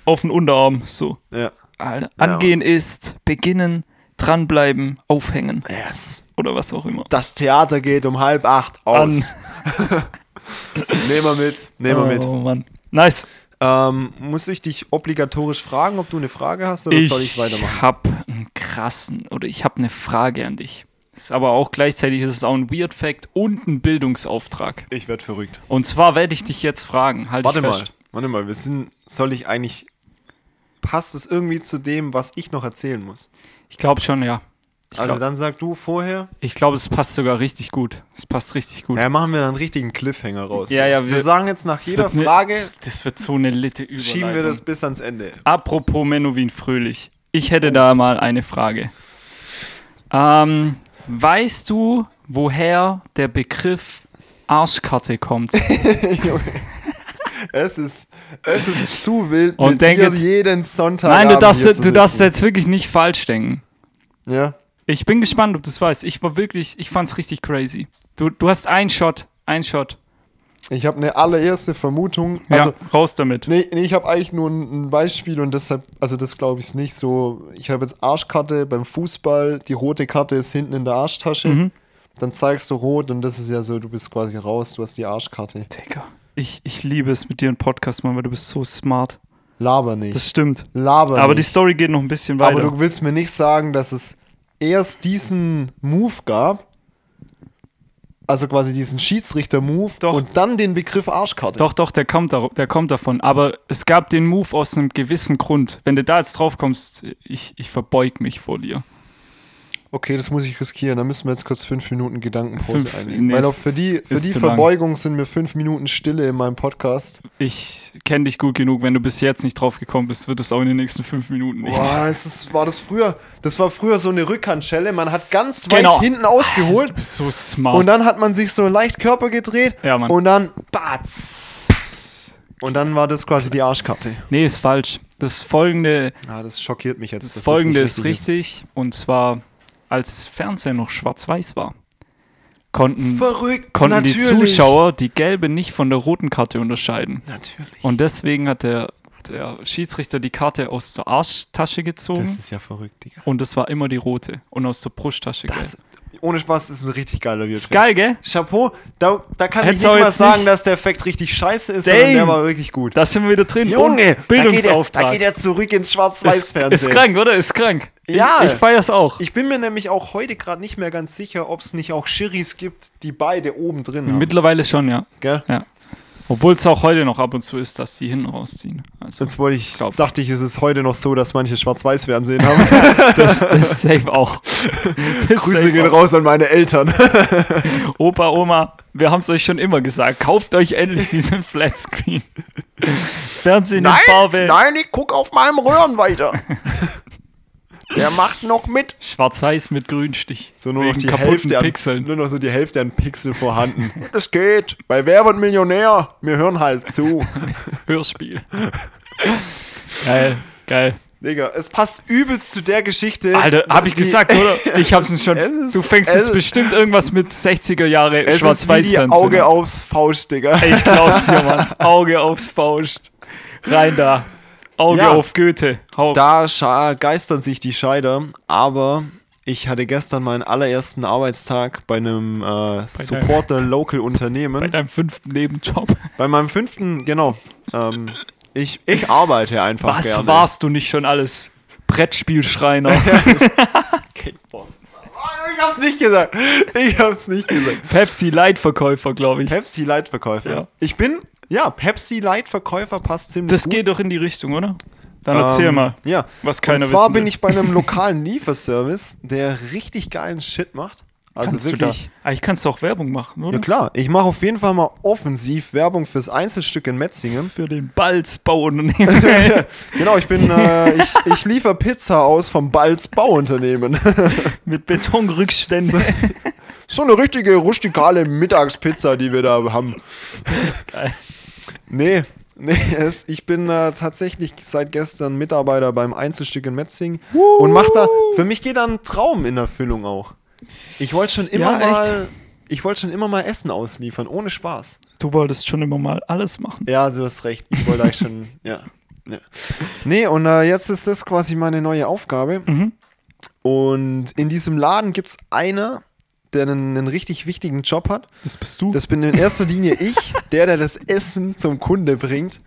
Auf den Unterarm, so. Ja. Alter. Angehen ist beginnen, dranbleiben, aufhängen. Yes. Oder was auch immer. Das Theater geht um halb acht aus. Nehmen wir mit. Nehmen wir mit. Oh Mann. Nice. Ähm, muss ich dich obligatorisch fragen, ob du eine Frage hast oder soll ich weitermachen? habe einen krassen, oder ich habe eine Frage an dich. Ist aber auch gleichzeitig ist es auch ein Weird Fact und ein Bildungsauftrag. Ich werde verrückt. Und zwar werde ich dich jetzt fragen. Halt Warte mal, warte mal, wir sind, soll ich eigentlich, passt es irgendwie zu dem, was ich noch erzählen muss? Ich glaube schon, ja. Ich also glaube, dann sag du vorher, glaub, es passt sogar richtig gut. Es passt richtig gut. ja, machen wir dann einen richtigen Cliffhanger raus. Ja, ja, wir, wir- sagen jetzt nach jeder ne- Frage, das, das wird so eine litte Überleitung. schieben wir das bis ans Ende. Apropos Menowin Fröhlich. Ich hätte da mal eine Frage. Ähm, weißt du, woher der Begriff Arschkarte kommt? Es ist, es ist zu wild, Und denk jetzt- jeden Sonntag Nein, du darfst, du darfst jetzt wirklich nicht falsch denken. Ja, Ich bin gespannt, ob du es weißt. Ich war wirklich, ich fand's richtig crazy. Du, du hast einen Shot, einen Shot. ich habe eine allererste Vermutung. Ja, Also, raus damit. nee, nee, ich habe eigentlich nur ein, Beispiel und deshalb, also das glaube ich nicht so. Ich habe jetzt Arschkarte beim Fußball, die rote Karte ist hinten in der Arschtasche. Mhm. dann zeigst du rot und das ist ja so, du bist quasi raus, du hast die Arschkarte. Digga. Ich, ich liebe es mit dir einen Podcast machen, weil du bist so smart. Laber nicht. Das stimmt. Laber Aber die nicht. Story geht noch ein bisschen weiter. Aber du willst mir nicht sagen, dass es erst diesen Move gab, also quasi diesen Schiedsrichter-Move und dann den Begriff Arschkarte. Doch, doch, der kommt, dar- der kommt davon. Aber es gab den Move aus einem gewissen Grund. Wenn du da jetzt drauf kommst, ich, ich verbeug mich vor dir. Okay, das muss ich riskieren. Da müssen wir jetzt kurz fünf Minuten Gedankenpause Fünf- einlegen. nee, Weil auch für die, für ist die zu lang. Verbeugung sind mir fünf Minuten Stille in meinem Podcast. Ich kenne dich gut genug. Wenn du bis jetzt nicht drauf gekommen bist, wird es auch in den nächsten fünf Minuten nicht. Boah, es ist, war das früher, das war früher so eine Rückhandschelle. Man hat ganz weit Genau. hinten ausgeholt Du bist so smart. und dann hat man sich so leicht Körper gedreht Ja, Mann. und dann batz. Und dann war das quasi die Arschkarte. nee, ist falsch. Das folgende, Ja, das schockiert mich jetzt. das folgende ist richtig. Und zwar, als Fernsehen noch schwarz-weiß war, konnten, Verrückt. konnten die. Zuschauer die gelbe nicht von der roten Karte unterscheiden. Natürlich. Und deswegen hat der, der Schiedsrichter die Karte aus der Arschtasche gezogen. das ist ja verrückt, Digga. und das war immer die rote. Und aus der Brusttasche. Das, ohne Spaß, das ist ein richtig geiler Wirt. ist geil, gell? Chapeau, da, da kann Hättest ich nicht mal sagen, nicht- dass der Effekt richtig scheiße ist, Damn. sondern der war wirklich gut. Da sind wir wieder drin. Junge, Und da geht, er, Bildungsauftrag. da geht er zurück ins ist, Schwarz-Weiß-Fernsehen. ist krank, oder? Ist krank. Ja. Ich, ich feier's auch. Ich bin mir nämlich auch heute gerade nicht mehr ganz sicher, ob es nicht auch Schiris gibt, die beide oben drin haben. Mittlerweile schon, ja. Gell? ja. Obwohl es auch heute noch ab und zu ist, dass die hinten rausziehen. Also, Sonst wollte ich, Glaub. sagte ich, es ist heute noch so, dass manche Schwarz-Weiß-Fernsehen haben. das, das ist safe auch. Das Grüße safe gehen auch. raus an meine Eltern. Opa, Oma, wir haben es euch schon immer gesagt. Kauft euch endlich diesen Flatscreen. Fernsehen in Farbe. nein, ich guck auf meinem Röhren weiter. Der macht noch mit. Schwarz-Weiß mit Grünstich. So nur noch die Hälfte an, Pixeln. nur noch so die Hälfte an Pixel vorhanden. Das geht. Bei Wer wird Millionär? Wir hören halt zu. Hörspiel. geil, geil. Digga, es passt übelst zu der Geschichte. Alter, hab ich gesagt, oder? Ich hab's schon. Es ist- Du fängst es- jetzt bestimmt irgendwas mit 60er Jahre Schwarz-Weiß-Fernsehen. Auge an. aufs Faust, Digga. Ich glaub's dir, Mann. Auge aufs Faust. Rein da. Auge Ja. auf Goethe. Hau. Da geistern sich die Scheider, aber ich hatte gestern meinen allerersten Arbeitstag bei einem äh, Supporter Local Unternehmen. Bei deinem fünften Nebenjob. Bei meinem fünften, genau. Ähm, ich, ich arbeite einfach Was gerne. warst du nicht schon alles? Brettspielschreiner. Kickbox. Oh, ich hab's nicht gesagt. Ich hab's nicht gesagt. Pepsi Light-Verkäufer, glaube ich. Pepsi Light-Verkäufer. Ja. Ich bin, ja, Pepsi Light-Verkäufer passt ziemlich Das gut. geht doch in die Richtung, oder? Dann erzähl Ähm, mal. Ja. was keiner Und zwar bin will. ich bei einem lokalen Lieferservice, der richtig geilen Shit macht. Also Kannst wirklich. du da? Eigentlich kannst du auch Werbung machen, oder? Ja klar, ich mache auf jeden Fall mal offensiv Werbung fürs Einzelstück in Metzingen. Für den Balzbauunternehmen. Genau, ich bin, äh, ich, ich liefere Pizza aus vom Balz Bauunternehmen. Mit Betonrückständen. so eine richtige rustikale Mittagspizza, die wir da haben. Geil. Nee, nee, es, ich bin äh, tatsächlich seit gestern Mitarbeiter beim Einzelstück in Metzingen und mach da, für mich geht da ein Traum in Erfüllung auch. Ich wollte schon immer Ja, echt? mal, ich wollte schon immer mal Essen ausliefern, ohne Spaß. Du wolltest schon immer mal alles machen. Ja, du hast recht, ich wollte eigentlich schon, ja. ja. Nee, und äh, jetzt ist das quasi meine neue Aufgabe. Mhm. Und in diesem Laden gibt es einer, der einen, einen richtig wichtigen Job hat. Das bist du. Das bin in erster Linie ich, der, der das Essen zum Kunde bringt.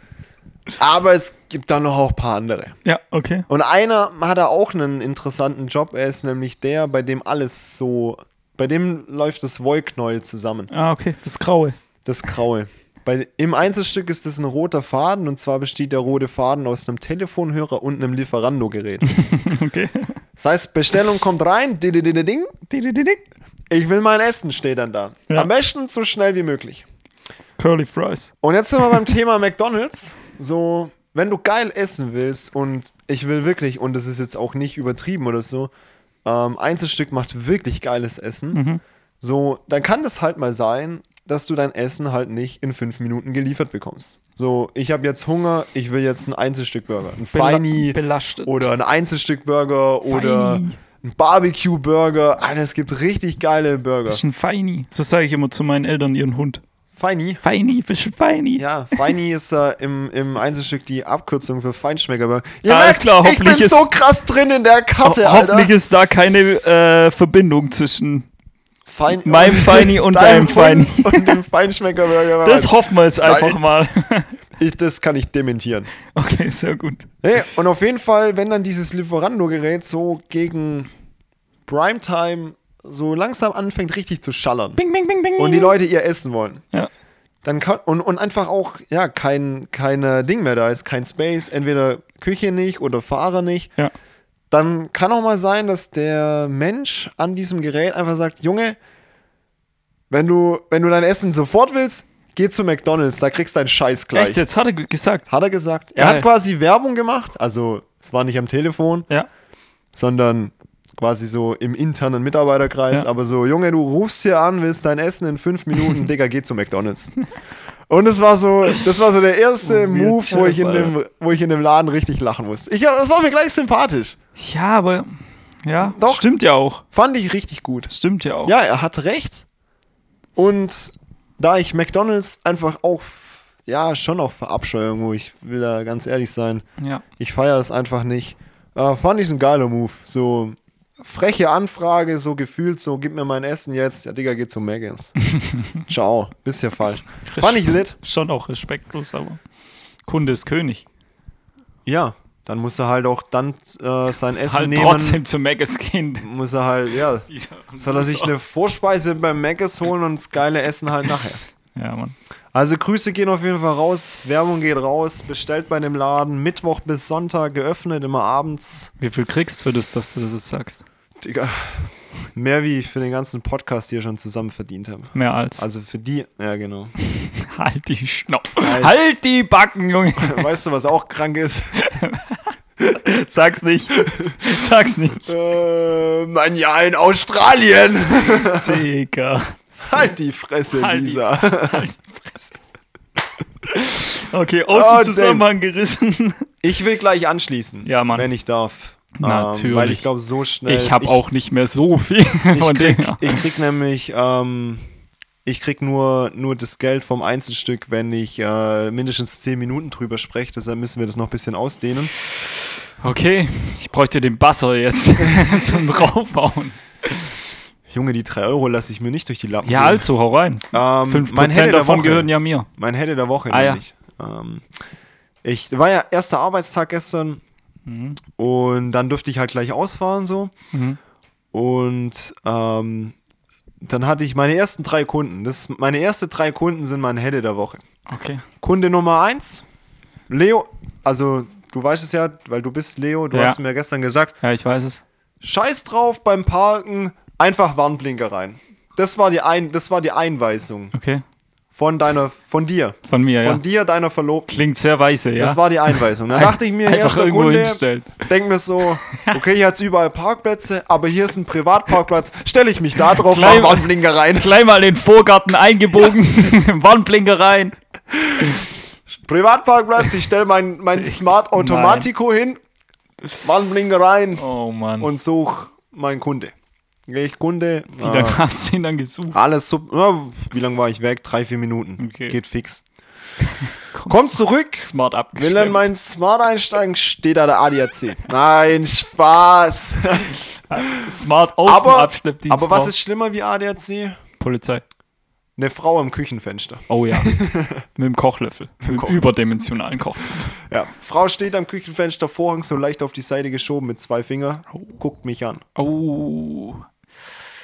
Aber es gibt da noch auch ein paar andere. ja, okay. Und einer hat da auch einen interessanten Job. Er ist nämlich der, bei dem alles so, bei dem läuft das Wollknäuel zusammen. Ah, okay. Das Graue. Das Graue. Bei, Im Einzelstück ist das ein roter Faden und zwar besteht der rote Faden aus einem Telefonhörer und einem Lieferando-Gerät. Okay. Das heißt, Bestellung kommt rein, Ding. Ich will mein Essen, steht dann da. Ja. Am besten so schnell wie möglich. Curly Fries. Und jetzt sind wir beim Thema McDonalds. So, wenn du geil essen willst und ich will wirklich, und das ist jetzt auch nicht übertrieben oder so, ähm, Einzelstück macht wirklich geiles Essen. So, dann kann das halt mal sein, dass du dein Essen halt nicht in fünf Minuten geliefert bekommst. So, ich habe jetzt Hunger, ich will jetzt ein Einzelstück-Burger. Ein Bela- Feini belastet. oder ein Einzelstück-Burger oder Feini. Ein Barbecue-Burger. Alter, es gibt richtig geile Burger. Das ist ein Feini. So sage ich immer zu meinen Eltern, ihren Hund. Feini. Feini, du Feini? Ja, Feini ist äh, im, im Einzelstück die Abkürzung für Feinschmeckerburger. Ihr Alles merkt, klar, ich hoffentlich bin ist- so krass drin in der Karte, Ho Alter. hoffentlich ist da keine äh, Verbindung zwischen Fein Meinem Feini und deinem Feini. Hund Und dem Feinschmeckerburger. Das hoffen wir jetzt einfach Nein. mal. Ich, das kann ich dementieren. Okay, sehr gut. Hey, und auf jeden Fall, wenn dann dieses Lieferando-Gerät so gegen Primetime so langsam anfängt richtig zu schallern Bing, bing, bing, bing. und die Leute ihr Essen wollen, Ja. dann kann, und, und einfach auch, ja, kein, kein äh, Ding mehr da ist, kein Space, entweder Küche nicht oder Fahrer nicht, Ja. dann kann auch mal sein, dass der Mensch an diesem Gerät einfach sagt, Junge, wenn du, wenn du dein Essen sofort willst, geh zu McDonalds, da kriegst du deinen Scheiß gleich. Echt, jetzt hat er gesagt. Hat er gesagt. Er Geil. hat quasi Werbung gemacht, also es war nicht am Telefon, Ja. sondern quasi so im internen Mitarbeiterkreis, Ja. aber so, Junge, du rufst hier an, willst dein Essen in fünf Minuten, Digga, geh zu McDonalds. Und es war so, das war so der erste Oh, Move, wo ich, in dem, wo ich in dem Laden richtig lachen musste. Ich, das war mir gleich sympathisch. Ja, aber. Ja, Doch. stimmt ja auch. Fand ich richtig gut. Stimmt ja auch. Ja, er hat recht. Und da ich McDonalds einfach auch, ja, schon auch verabscheue irgendwo, ich will da ganz ehrlich sein, Ja. ich feiere das einfach nicht, äh, fand ich ein geiler Move. So freche Anfrage, so gefühlt, so gib mir mein Essen jetzt. Ja, Digga, geh zu Meggans. Ciao, bist ja falsch. Fand ich lit. Schon auch respektlos, aber. Kunde ist König. Ja, dann muss er halt auch dann äh, sein Muss Essen halt nehmen. trotzdem zu Maggis gehen. Muss er halt, ja, soll er sich eine Vorspeise beim Meggans holen und das geile Essen halt nachher. Ja, Mann. Also Grüße gehen auf jeden Fall raus, Werbung geht raus, bestellt bei dem Laden, Mittwoch bis Sonntag geöffnet, immer abends. Wie viel kriegst du für das, dass du das jetzt sagst? Digga, mehr wie ich für den ganzen Podcast hier schon zusammen verdient habe. Mehr als. Also für die, ja genau. halt die Schnauze. Halt. Halt die Backen, Junge. Weißt du, was auch krank ist? Sag's nicht. Sag's nicht. äh, mein Jahr in Australien. Digga. halt die Fresse, Halt die- Lisa. Halt die Fresse. Okay, aus Oh, dem Zusammenhang gerissen. Ich will gleich anschließen, Ja, Mann. wenn ich darf. Natürlich. Ähm, weil ich glaube, so schnell. Ich habe auch nicht mehr so viel Ich von krieg, ich krieg nämlich, ähm, ich krieg nur, nur das Geld vom Einzelstück, wenn ich äh, mindestens 10 Minuten drüber spreche. Deshalb müssen wir das noch ein bisschen ausdehnen. Okay, ich bräuchte den Basser jetzt zum draufhauen. Junge, die 3 Euro lasse ich mir nicht durch die Lappen Ja, gehen. also, hau rein. Ähm, 5% mein Helle der davon gehören ja mir. Mein Helle der Woche Ah, ja. nämlich. Ähm, ich war ja erster Arbeitstag gestern Mhm. und dann durfte ich halt gleich ausfahren so. Und ähm, dann hatte ich meine ersten drei Kunden. Das, meine ersten drei Kunden sind meine Helle der Woche. Okay. Kunde Nummer eins, Leo, also du weißt es ja, weil du bist Leo, du Ja. hast mir gestern gesagt, Ja, ich weiß es. scheiß drauf beim Parken, einfach Warnblinker rein. Das war die, ein, das war die Einweisung Okay. Von deiner, von dir. Von mir, ja. Von dir, deiner Verlobten. Klingt sehr weise, ja. Das war die Einweisung. Dann dachte ich mir, Einfach erster irgendwo Kunde, hinstellen. denk mir so, okay, hier hat's überall Parkplätze, aber hier ist ein Privatparkplatz, stelle ich mich da drauf, mach Warnblinker rein. Gleich mal in den Vorgarten eingebogen, Warnblinker rein. Privatparkplatz, ich stelle mein, mein Smart Automatico hin, Warnblinker rein Oh Mann. und such meinen Kunde. Ich Kunde, Wie lange äh, hast ihn dann gesucht? alles so, ja, wie lange war ich weg? Drei, vier Minuten. Okay. Geht fix. Kommt zurück, Smart will in mein Smart einsteigen, steht da der ADAC. Nein, Spaß. Smart dem aber, Abschleppdienst aber was ist schlimmer wie ADAC? Polizei. Eine Frau am Küchenfenster. Oh ja. Mit dem Kochlöffel. Mit dem Kochlöffel. überdimensionalen Kochlöffel. Ja, Frau steht am Küchenfenster, Vorhang so leicht auf die Seite geschoben mit zwei Fingern, guckt mich an. Oh.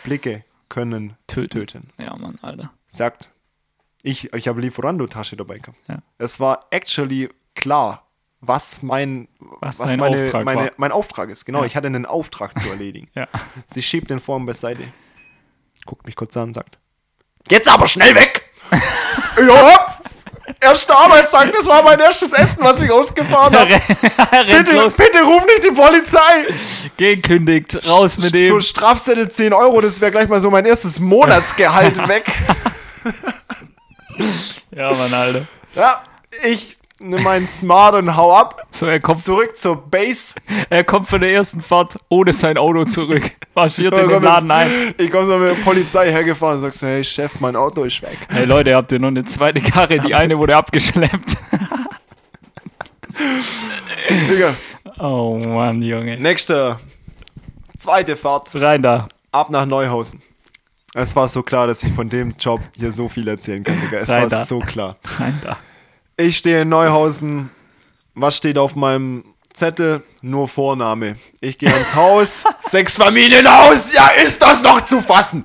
Blicke können Töten. töten. Ja, Mann, Alter. Sagt, ich, ich habe Lieferando-Tasche dabei gehabt. Ja. Es war actually klar, was mein, Was was meine, Auftrag meine, war. mein Auftrag ist. Genau, Ja. ich hatte einen Auftrag zu erledigen. Ja. Sie schiebt den Vorhang beiseite, guckt mich kurz an und sagt, jetzt aber schnell weg! ja, erster Arbeitstag, das war mein erstes Essen, was ich ausgefahren habe. Bitte, los. bitte ruf nicht die Polizei! Gekündigt. Raus mit So dem. Strafzettel 10 Euro, das wäre gleich mal so mein erstes Monatsgehalt weg. Ja, Mann, Alter. Ja, ich nehme meinen Smart und hau ab. So, er kommt, Zurück zur Base. er kommt von der ersten Fahrt ohne sein Auto zurück. Marschiert in den Laden ein. ich komme so mit der Polizei hergefahren und sag so, hey Chef, mein Auto ist weg. Hey Leute, habt ihr noch eine zweite Karre? Die eine wurde abgeschleppt. Digga, Oh Mann, Junge. nächste, zweite Fahrt, Rein da. ab nach Neuhausen. Es war so klar, dass ich von dem Job hier so viel erzählen kann, Digga. Es Rein war da. so klar. Nein, da. Ich stehe in Neuhausen. Was steht auf meinem Zettel? Nur Vorname. Ich gehe ins Haus. Sechs Familienhaus. Ja, ist das noch zu fassen?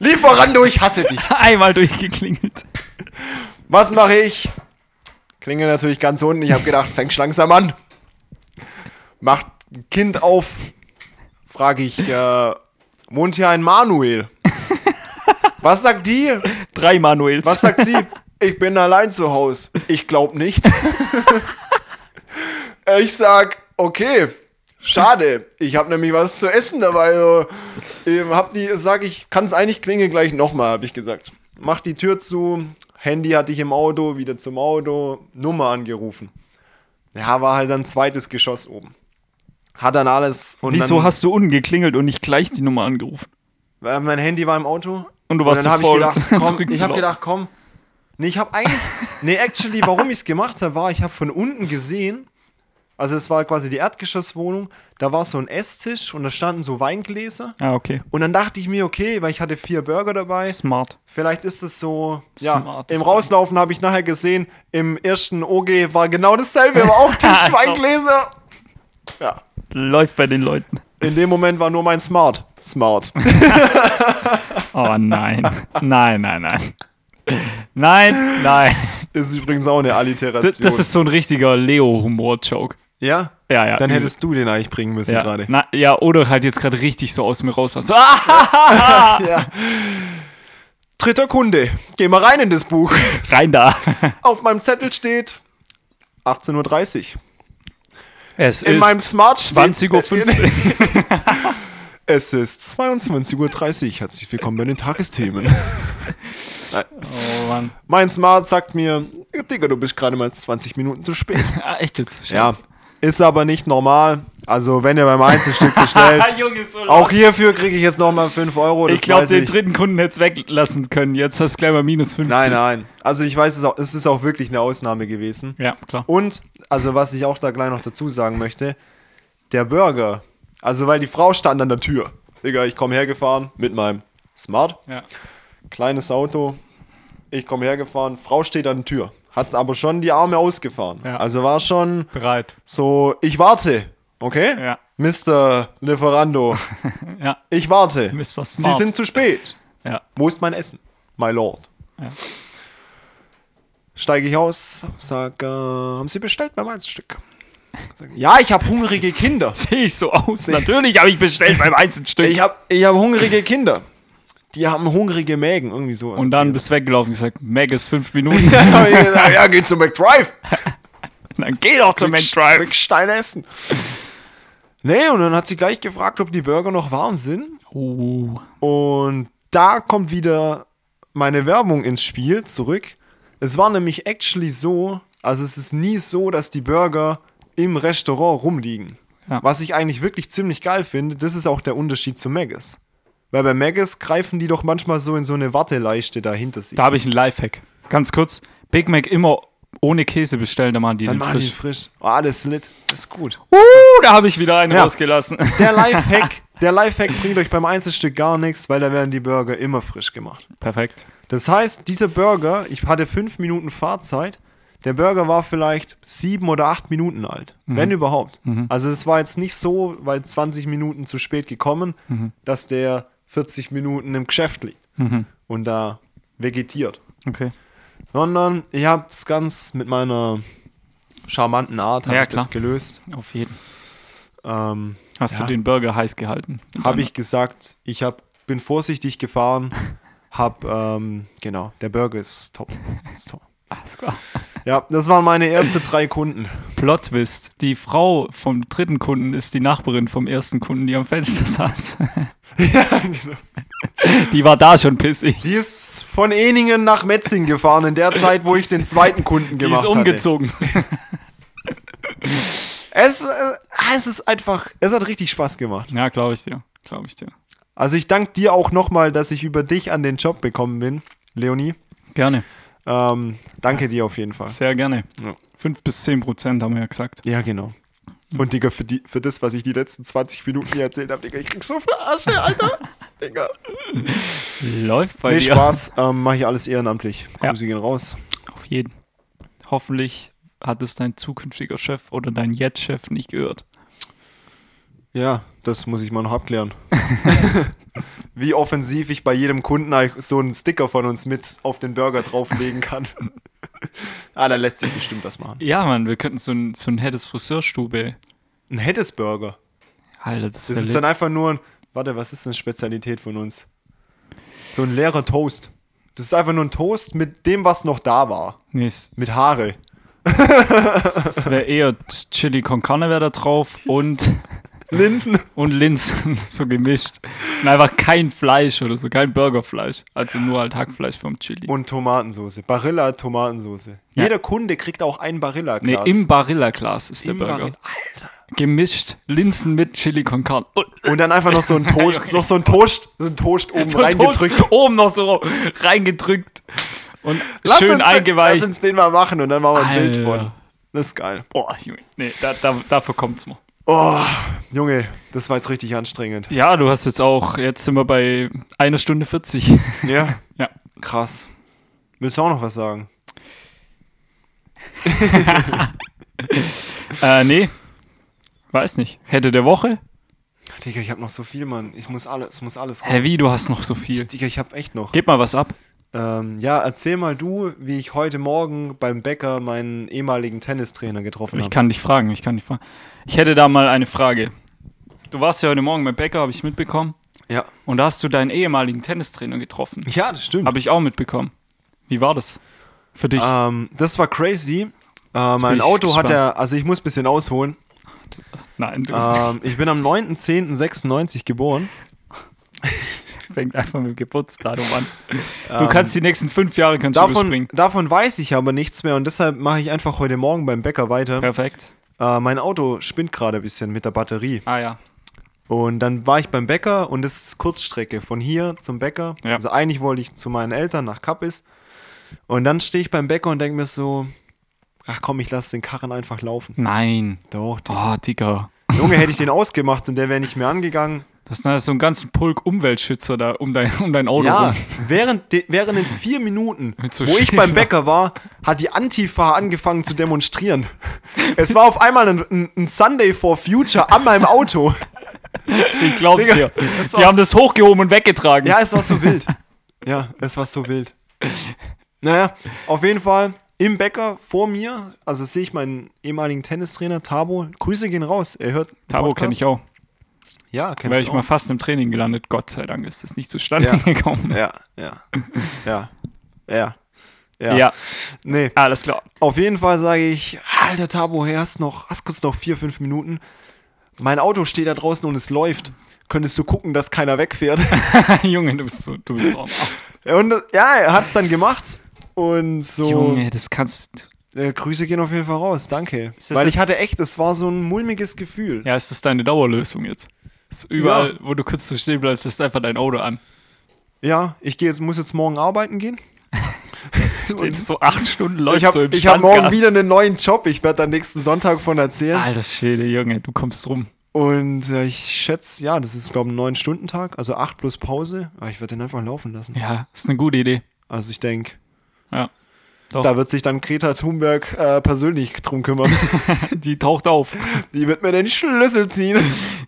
Lieferando, ich hasse dich. Einmal durchgeklingelt. Was mache ich? Klingel natürlich ganz unten. Ich habe gedacht, fängst langsam an. Macht ein Kind auf. Frage ich, äh, wohnt hier ein Manuel? Was sagt die? Drei Manuels. Was sagt sie? Ich bin allein zu Hause. Ich glaube nicht. ich sag, okay, schade. Ich habe nämlich was zu essen dabei. Also, hab die, sag ich, kann es eigentlich klingeln gleich nochmal, habe ich gesagt. Mach die Tür zu. Handy hatte ich im Auto, wieder zum Auto, Nummer angerufen. Ja, war halt dann zweites Geschoss oben. Hat dann alles. Und Wieso dann, hast du unten geklingelt und nicht gleich die Nummer angerufen? Weil Mein Handy war im Auto. Und du warst dann zu habe ich gedacht, komm, ich habe gedacht, komm. Nee, ich habe eigentlich. Nee, actually, warum ich es gemacht habe, war, ich habe von unten gesehen. Also, es war quasi die Erdgeschosswohnung. Da war so ein Esstisch und da standen so Weingläser. Ah, okay. Und dann dachte ich mir, okay, weil ich hatte vier Burger dabei. Smart. Vielleicht ist es so. Ja, Smart, im. Rauslaufen habe ich nachher gesehen, im ersten OG war genau dasselbe, aber auch Tisch, Also. Weingläser. Ja. Läuft bei den Leuten. In dem Moment war nur mein Smart. Smart. Oh nein. nein, nein, nein. Nein, nein. ist übrigens auch eine Alliteration. Das, das ist so ein richtiger Leo-Humor-Joke. ja? Ja, ja. Dann hättest du den eigentlich bringen müssen ja. gerade. Ja, oder halt jetzt gerade richtig so aus mir raus. So, ah, Ja. Dritter Kunde. Geh mal rein in das Buch. rein da. Auf meinem Zettel steht 18.30 Uhr. Es In meinem Smart steht 20.15 Uhr. Es ist 22.30 Uhr. Herzlich willkommen bei den Tagesthemen. Oh Mann. Mein Smart sagt mir, Digga, du bist gerade mal 20 Minuten zu spät. Ah, echt jetzt? Ja, Scheiße. ist aber nicht normal. Also, wenn ihr beim Einzelstück bestellt, Junge, so auch hierfür kriege ich jetzt nochmal 5 Euro. Ich glaube, den ich. dritten Kunden hätte weglassen können. Jetzt hast du gleich mal minus 50. Nein, nein. Also, ich weiß es auch, es ist auch wirklich eine Ausnahme gewesen. Ja, klar. Und, also was ich auch da gleich noch dazu sagen möchte, der Burger, also weil die Frau stand an der Tür. Digga, ich komme hergefahren mit meinem Smart, Ja. kleines Auto. Ich komme hergefahren, Frau steht an der Tür, hat aber schon die Arme ausgefahren. Ja. Also war schon Bereit. so, ich warte, okay? Ja. Mr. Lieferando, Ja. ich warte. Mr. Sie Smart. sind zu spät. Ja. Wo ist mein Essen? My Lord. Ja. Steige ich aus, sag, äh, haben Sie bestellt beim Einzelstück? Ja, ich habe hungrige Kinder. Sehe ich so aus? Natürlich habe ich bestellt beim Einzelstück. Ich habe ich hab hungrige Kinder. Die haben hungrige Mägen, irgendwie sowas. und dann bist du weggelaufen und gesagt, Meg ist fünf Minuten. ja, hab ich gesagt, ja, geh zu McDrive. dann geh doch zum McDrive. Krieg Stein essen. Nee, und dann hat sie gleich gefragt, ob die Burger noch warm sind. Oh. Und da kommt wieder meine Werbung ins Spiel zurück. Es war nämlich actually so, also es ist nie so, dass die Burger im Restaurant rumliegen. Ja. Was ich eigentlich wirklich ziemlich geil finde, das ist auch der Unterschied zu Maggis. Weil bei Maggis greifen die doch manchmal so in so eine Warteleichte da hinter sich. Da habe ich einen Lifehack. Ganz kurz. Big Mac immer ohne Käse bestellen, dann machen die Dann den machen die frisch. frisch. Oh, alles lit. Das ist gut. Uh, da habe ich wieder einen Ja. rausgelassen. Der Lifehack, der Lifehack bringt euch beim Einzelstück gar nichts, weil da werden die Burger immer frisch gemacht. Perfekt. Das heißt, dieser Burger, ich hatte fünf Minuten Fahrzeit. Der Burger war vielleicht sieben oder acht Minuten alt, wenn überhaupt. Also es war jetzt nicht so, weil 20 Minuten zu spät gekommen, dass der 40 Minuten im Geschäft liegt und da vegetiert. Okay. Sondern ich habe das ganz mit meiner charmanten Art Ja, das gelöst. Auf jeden. Ähm, Hast Ja. du den Burger heiß gehalten? habe ich gesagt, ich hab, bin vorsichtig gefahren, hab, ähm, genau, der Burger ist top. Ist top. Alles klar. Ja, das waren meine ersten drei Kunden. Plot Twist. Die Frau vom dritten Kunden ist die Nachbarin vom ersten Kunden, die am Fenster saß. Die war da schon pissig. Die ist von Eningen nach Metzing gefahren in der Zeit, wo ich den zweiten Kunden Die gemacht ist umgezogen. Es, äh, es ist einfach, es hat richtig Spaß gemacht. Ja, glaube ich dir. Glaube ich dir. Also ich danke dir auch nochmal, dass ich über dich an den Job bekommen bin, Leonie. Gerne. Ähm, danke dir auf jeden Fall. Sehr gerne. Ja. 5 bis 10 Prozent haben wir ja gesagt. Ja, genau. Und Digga, für, die, für das, was ich die letzten 20 Minuten hier erzählt habe, Digga, ich krieg so viel Asche, Alter. Digga. Läuft bei Nee, dir. Spaß. Ähm, Mache ich alles ehrenamtlich. Ja. Grüße gehen raus. Auf jeden. Hoffentlich hat es dein zukünftiger Chef oder dein Jetzt-Chef nicht gehört. Ja, das muss ich mal noch abklären. Wie offensiv ich bei jedem Kunden so einen Sticker von uns mit auf den Burger drauflegen kann. ah, da lässt sich bestimmt was machen. Ja, Mann, wir könnten so ein, so ein Heddes Friseurstube. Ein Heddes Burger. Alter, das, Das ist dann einfach nur ein. Warte, was ist eine Spezialität von uns? So ein leerer Toast. Das ist einfach nur ein Toast mit dem, was noch da war. Nee, es, Mit Haare. Es wäre eher Chili con Carne wäre da drauf und, Linsen. und Linsen so gemischt. Und einfach kein Fleisch oder so, kein Burgerfleisch. Also nur halt Hackfleisch vom Chili. Und Tomatensoße. Barilla Tomatensoße. Jeder Kunde kriegt auch ein Barilla nee, im Barilla-Glas ist der Im Burger. Barilla. Alter. Gemischt Linsen mit Chili con Carne. Und Und dann einfach noch so ein Toast, noch so ein Toast, so ein Toast oben so reingedrückt. Toast oben noch so reingedrückt. Und Lass schön uns den- eingeweicht. Lass uns den mal machen und dann machen wir ein Bild Alter. von. Das ist geil. Boah, Junge. Nee, da, da, dafür kommt's mir. Oh, Junge, das war jetzt richtig anstrengend. Ja, du hast jetzt auch, jetzt sind wir bei einer Stunde 40. Ja, ja. krass. Willst du auch noch was sagen? Äh, nee. Weiß nicht. Hätte der Woche? Digga, ich hab noch so viel, Mann. Ich muss alles, es muss alles raus. Hä, wie? Du hast noch so viel. Digga, ich hab echt noch. Gib mal was ab. Ähm, ja, erzähl mal du, wie ich heute Morgen beim Bäcker meinen ehemaligen Tennistrainer getroffen Ich habe. kann dich fragen, ich kann dich fragen. Ich hätte da mal eine Frage. Du warst ja heute Morgen beim Bäcker, habe ich mitbekommen. Ja. Und da hast du deinen ehemaligen Tennistrainer getroffen. Ja, das stimmt. Habe ich auch mitbekommen. Wie war das für dich? Ähm, das war crazy. Äh, mein ich Auto hat gespannt. er, also ich muss ein bisschen ausholen. Nein, du bist Ähm, ich bin am 9.10.96 geboren. fängt einfach mit dem Geburtsdatum an. Du kannst die nächsten fünf Jahre kannst du Davon, überspringen. davon weiß ich aber nichts mehr und deshalb mache ich einfach heute Morgen beim Bäcker weiter. Perfekt. Äh, mein Auto spinnt gerade ein bisschen mit der Batterie. Ah ja. Und dann war ich beim Bäcker und das ist Kurzstrecke von hier zum Bäcker. Ja. Also eigentlich wollte ich zu meinen Eltern nach Kappis. Und dann stehe ich beim Bäcker und denke mir so, ach komm, ich lasse den Karren einfach laufen. Nein. Doch, den Oh, Digga. Junge, hätte ich den ausgemacht und der wäre nicht mehr angegangen. Das ist so einen ganzen Pulk Umweltschützer da um dein, um dein Auto Ja, rum. während, de, während den vier Minuten, so wo ich beim Bäcker war, hat die Antifa angefangen zu demonstrieren. Es war auf einmal ein, ein, ein Sunday for Future an meinem Auto. Ich glaub's Digga, dir. Die haben das hochgehoben und weggetragen. Ja, es war so wild. Ja, es war so wild. Naja, auf jeden Fall im Bäcker vor mir, also sehe ich meinen ehemaligen Tennistrainer Tabo. Grüße gehen raus. Er hört. Tabo kenne ich auch. Ja, kennst Wäre ich auch. mal fast im Training gelandet. Gott sei Dank ist das nicht zustande Ja. gekommen. Ja, ja, ja, ja. Ja. Ja. Nee, alles klar. auf jeden Fall sage ich, alter Tabo, hast noch, hast kurz noch vier, fünf Minuten. Mein Auto steht da draußen und es läuft. Könntest du gucken, dass keiner wegfährt? Junge, du bist so, du bist so und ja, er hat es dann gemacht. Und so. Junge, das kannst Äh, Grüße gehen auf jeden Fall raus, danke. Ist Weil ich hatte echt, es war so ein mulmiges Gefühl. Ja, ist das deine Dauerlösung jetzt? Ist überall, wo du kurz so stehen bleibst, ist einfach dein Auto an. Ja, ich gehe jetzt, muss jetzt morgen arbeiten gehen. Steht so acht Stunden läuft ich habe so im ich hab morgen wieder einen neuen Job. Ich werde dann nächsten Sonntag von erzählen. Alter Schäde, Junge, du kommst rum. Und äh, ich schätze, ja, das ist, glaube ich, ein 9-Stunden-Tag, also 8 plus Pause. Aber ich werde den einfach laufen lassen. Ja, ist eine gute Idee. Also ich denke, Ja. Doch. da wird sich dann Greta Thunberg äh, persönlich drum kümmern. Die taucht auf. Die wird mir den Schlüssel ziehen.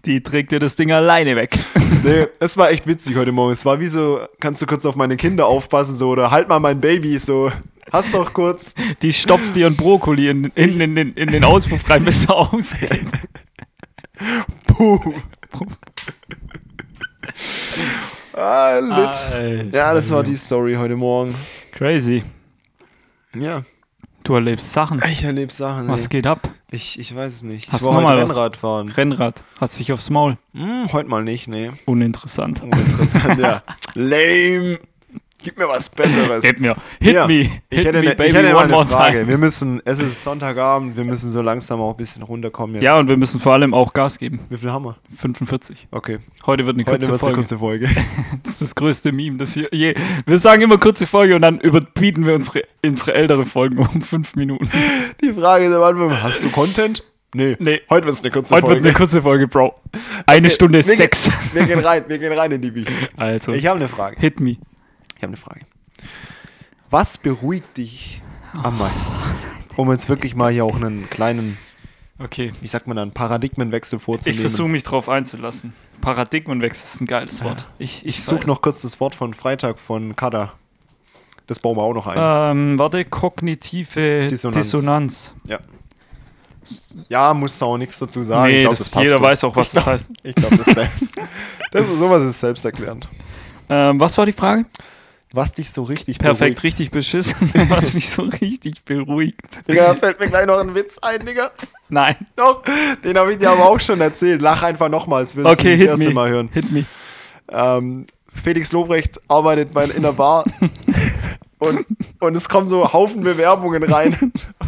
Die trägt dir das Ding alleine weg. nee, es war echt witzig heute Morgen. Es war wie so, kannst du kurz auf meine Kinder aufpassen, so, oder halt mal mein Baby, so, hast noch kurz. Die stopft ihren Brokkoli in, in, in, in, in den Auspuff rein, bis er ausgeht. Puh. ah, lit. Alter, Ja, das war die Story heute Morgen. Crazy. Ja, Du erlebst Sachen. ich erlebe Sachen. Was ey. geht ab? Ich, ich weiß es nicht. Hast ich noch heute mal was? Rennrad fahren. Rennrad. Hast dich aufs Maul. Hm, heute mal nicht, nee. Uninteressant. Interessant, ja. Lame. Gib mir was Besseres. Gib mir. Hit Ja, me. Hit Ich hätte, me, baby, ich hätte one more Frage. time. Wir müssen, es ist Sonntagabend, wir müssen so langsam auch ein bisschen runterkommen jetzt. Ja, und wir müssen vor allem auch Gas geben. Wie viel haben wir? 45. Okay. Heute wird eine Heute kurze wird es eine Folge. kurze Folge. Das ist das größte Meme, das hier je. Wir sagen immer kurze Folge und dann überbieten wir unsere, unsere ältere Folgen um fünf Minuten. Die Frage ist am Anfang, hast du Content? Nee, Nee. heute wird es eine kurze Heute Folge. wird eine kurze Folge, Bro. Eine Stunde wir, sechs. Gehen, wir gehen rein, wir gehen rein in die Bücher. Also, Ich habe eine Frage. hit me. Ich habe eine Frage. Was beruhigt dich am meisten? Um jetzt wirklich mal hier auch einen kleinen, Okay. wie sagt man dann, Paradigmenwechsel Ich vorzunehmen. versuche mich drauf einzulassen. Paradigmenwechsel ist ein geiles Wort. Ich, Ich weiß. suche noch kurz das Wort von Freitag von Kada. Das bauen wir auch noch ein. Ähm, warte, kognitive Dissonanz. Dissonanz. Ja. Ja, musst du auch nichts dazu sagen. nee, ich glaub, das, passt jeder so. weiß auch, was das heißt. Ich glaube, das, selbst- das ist sowas ist selbsterklärend. Ähm, was war die Frage? Was dich so richtig Perfekt, beruhigt. richtig beschissen, was mich so richtig beruhigt. Digga, da fällt mir gleich noch ein Witz ein, Digga. Nein. Doch, den habe ich dir aber auch schon erzählt. Lach einfach nochmals, willst Okay, du das erste me. Mal hören. Hit me. Ähm, Felix Lobrecht arbeitet bei in der Bar und, und es kommen so Haufen Bewerbungen rein.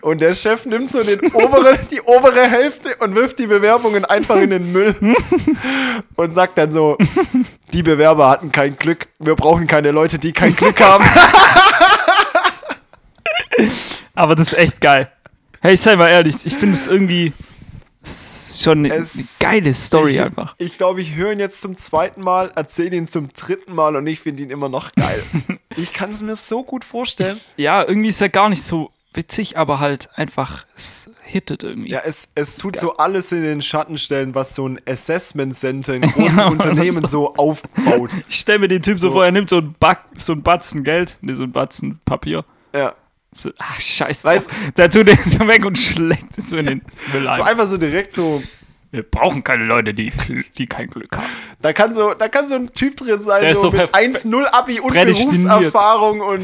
Und der Chef nimmt so den obere, die obere Hälfte und wirft die Bewerbungen einfach in den Müll. Und sagt dann so, die Bewerber hatten kein Glück. Wir brauchen keine Leute, die kein Glück haben. Aber das ist echt geil. Hey, sei mal ehrlich, ich finde es irgendwie schon eine, Es- eine geile Story ich, einfach. Ich glaube, ich höre ihn jetzt zum zweiten Mal, erzähle ihn zum dritten Mal und ich finde ihn immer noch geil. ich kann es mir so gut vorstellen. Ja, irgendwie ist er gar nicht so witzig, aber halt einfach, es hittet irgendwie. Ja, es, es tut so alles in den Schatten stellen, was so ein Assessment Center in großen Ja, Unternehmen so aufbaut. Ich stelle mir den Typ so, So. vor, er nimmt so ein, Back, so ein Batzen Geld, ne, so ein Batzen Papier. Ja. So, ach, scheiße. Weißt- der tut den so weg und schlägt es so in den Müll So ein. einfach so direkt so. Wir brauchen keine Leute, die, die kein Glück haben. Da kann so, da kann so ein Typ drin sein, Der so so mit perfe- 1-0 Abi und. Berufserfahrung und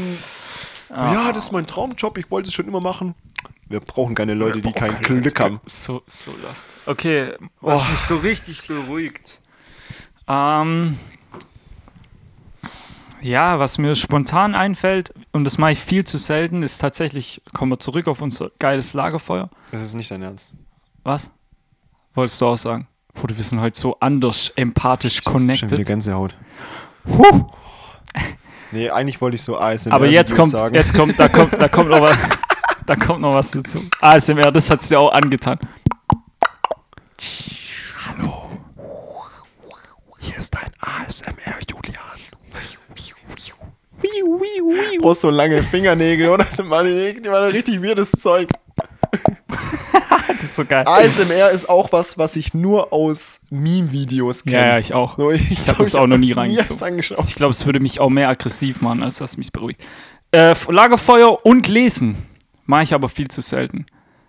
so, Ah. ja, das ist mein Traumjob, ich wollte es schon immer machen. Wir brauchen keine Leute, die kein keine Glück haben. So, so last. Okay, was Oh. mich so richtig beruhigt. Ähm, ja, was mir spontan einfällt, und das mache ich viel zu selten, ist tatsächlich, kommen wir zurück auf unser geiles Lagerfeuer. Das ist nicht dein Ernst. Was? Wolltest du auch sagen? Bruder, wir sind heute so anders empathisch Schon wieder connected. Gänsehaut. Huh. Nee, eigentlich wollte ich so ASMR Aber jetzt kommt, sagen. jetzt kommt, da kommt, da kommt noch was, da kommt noch was dazu. ASMR, das hat dir auch angetan. Hier ist dein ASMR, Julian. Brauchst so lange Fingernägel, oder? Die waren richtig weirdes Zeug. Das ist so geil. ASMR ist auch was, was ich nur aus Meme-Videos kenne. Ja, ja, ich auch. So, ich Ich habe das auch noch nie reingezogen. angeschaut. Ich glaube, es würde mich auch mehr aggressiv machen, als das mich beruhigt. Äh, Lagerfeuer und Lesen mache ich aber viel zu selten.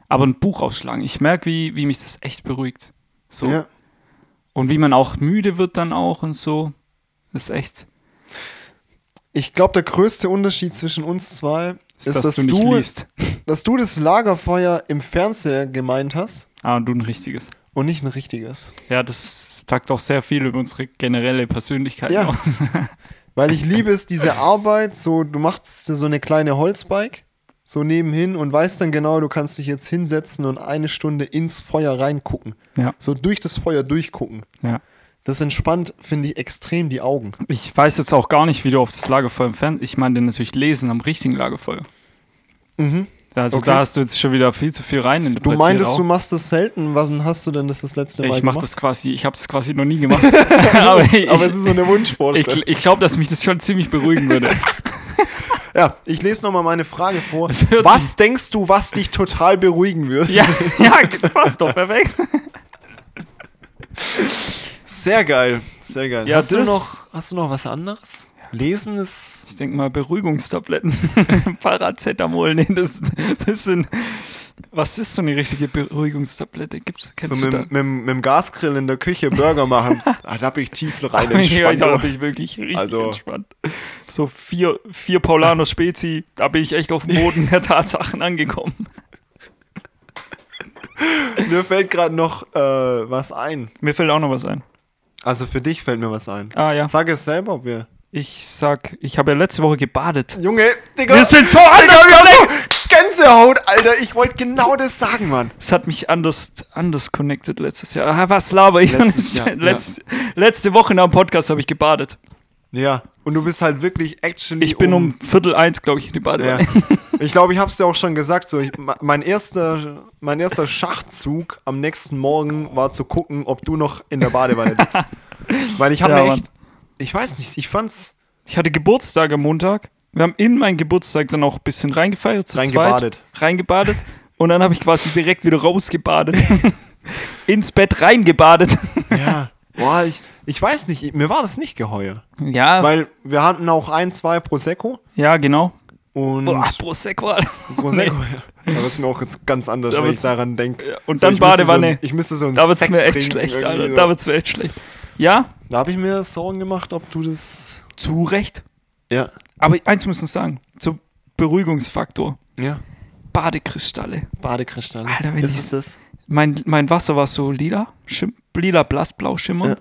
Aber ein Buch aufschlagen. Ich merke, wie, wie mich das echt beruhigt. So. Ja. Und wie man auch müde wird dann auch und so. Das ist echt. Ich glaube, der größte Unterschied zwischen uns zwei ist, dass, du nicht du, liest. dass du das Lagerfeuer im Fernseher gemeint hast Ah, und du ein richtiges. und nicht ein richtiges. Ja, das sagt auch sehr viel über unsere generelle Persönlichkeit. Ja. aus. Weil ich liebe es, diese Arbeit, so, du machst so eine kleine Holzbike, so nebenhin und weißt dann genau, du kannst dich jetzt hinsetzen und eine Stunde ins Feuer reingucken. Ja. So durch das Feuer durchgucken. ja. Das entspannt, finde ich, extrem die Augen. Ich weiß jetzt auch gar nicht, wie du auf das Lagerfeuer im Fernsehen. Ich meine natürlich lesen am richtigen Lagerfeuer. Mhm. Also Okay. da hast du jetzt schon wieder viel zu viel rein in Du meintest, du machst das selten. Was hast du denn das das letzte Mal Ich mache gemacht? das quasi, ich habe es quasi noch nie gemacht. aber ich, Aber es ist so eine ich, Wunschvorstellung. ich glaube, dass mich das schon ziemlich beruhigen würde. ja, ich lese nochmal meine Frage vor. Was sich- denkst du, was dich total beruhigen würde? ja, ja, passt doch perfekt. Sehr geil, sehr geil. Ja, hast, du noch, hast du noch was anderes? Lesen ist. Ich denke mal Beruhigungstabletten. Paracetamol, nee, das, das sind. Was ist so eine richtige Beruhigungstablette? Gibt's, kennst So du mit, mit, mit dem Gasgrill in der Küche Burger machen. ah, da bin ich tief rein da? Ja, entspannt. da bin ich wirklich richtig Also- entspannt. So vier, vier Paulaner Spezi, da bin ich echt auf dem Boden der Tatsachen angekommen. mir fällt gerade noch äh, was ein. Mir fällt auch noch was ein. Also für dich fällt mir was ein. Ah ja. Sag es selber, ob wir. Ich sag, ich habe ja letzte Woche gebadet. Junge, Digga. Wir sind so Digga, anders connected. so Gänsehaut, Alter. Ich wollte genau das sagen, Mann. Es hat mich anders, anders connected letztes Jahr. Ah, was laber ich? Letztes Jahr, ja. Letz, Letzte Woche nach dem Podcast habe ich gebadet. Ja. Und du bist halt wirklich actually. Ich bin um Viertel eins, glaube ich, in die Ja. Ich glaube, ich habe es dir auch schon gesagt. So, ich, me- mein, erster, mein erster Schachzug am nächsten Morgen war zu gucken, ob du noch in der Badewanne liegst. Weil ich habe Ja, mir Mann. echt, ich weiß nicht, ich fand's Ich hatte Geburtstag am Montag. Wir haben in meinen Geburtstag dann auch ein bisschen reingefeiert. Zu Reingebadet. Zweit, reingebadet. Und dann habe ich quasi direkt wieder rausgebadet. Ins Bett reingebadet. ja, boah, ich, ich weiß nicht, ich- mir war das nicht geheuer. Ja, Weil wir hatten auch ein, zwei Prosecco ja, genau. Und Boah, Prosecco. Alter. Prosecco. ja. Aber das ist mir auch jetzt ganz anders, Da wenn ich daran denke. Und dann Badewanne. So, ich müsste so ein Da wird's Sekt mir echt schlecht, Alter. so. Da wird's mir echt schlecht. Ja, Da habe ich mir Sorgen gemacht, ob du das. zu Recht. Ja, Aber eins muss ich noch sagen. Zum Beruhigungsfaktor. ja. Badekristalle. Badekristalle. Alter, wenn ist ich- es das? Mein, mein Wasser war so lila, schim, lila, blass, blau Schimmer. Ja.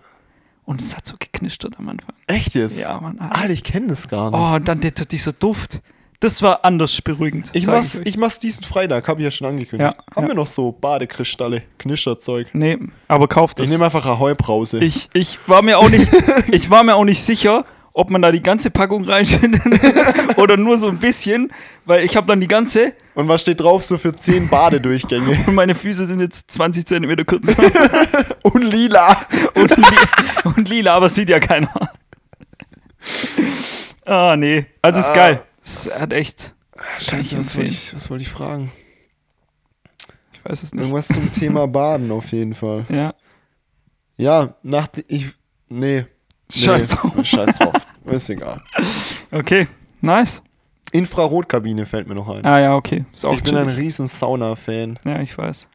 Und es hat so geknistert am Anfang. Echt jetzt? Ja, Mann. Alter. Alter, ich kenne das gar nicht. Oh, und dann der, dieser Duft. Das war anders beruhigend. ich, mach's, euch. ich mach's diesen Freitag, habe ich ja schon angekündigt. Ja, Haben ja. wir noch so Badekristalle, Knischerzeug? Nee, aber kauft Ich es. nehme einfach Ahoi-Brause. Ich, ich war mir auch nicht, ich war mir auch nicht sicher, ob man da die ganze Packung reinschüttet oder nur so ein bisschen, weil ich habe dann die ganze Und was steht drauf? So für 10 Badedurchgänge. und meine Füße sind jetzt 20 Zentimeter kürzer Und lila. und, li und lila, aber sieht ja keiner. Ah, nee. Also ist Ah. geil. Es hat echt, Scheiße, was wollte ich, was wollte ich fragen? ich weiß es nicht. Irgendwas zum Thema Baden auf jeden Fall. Ja. Ja, nach ich. Nee. Scheiß nee. drauf. Scheiß drauf. Ist egal. Okay, nice. Infrarotkabine fällt mir noch ein. Ah ja, okay. Ist auch ich bin ein chillig. riesen Sauna-Fan. Ja, ich weiß.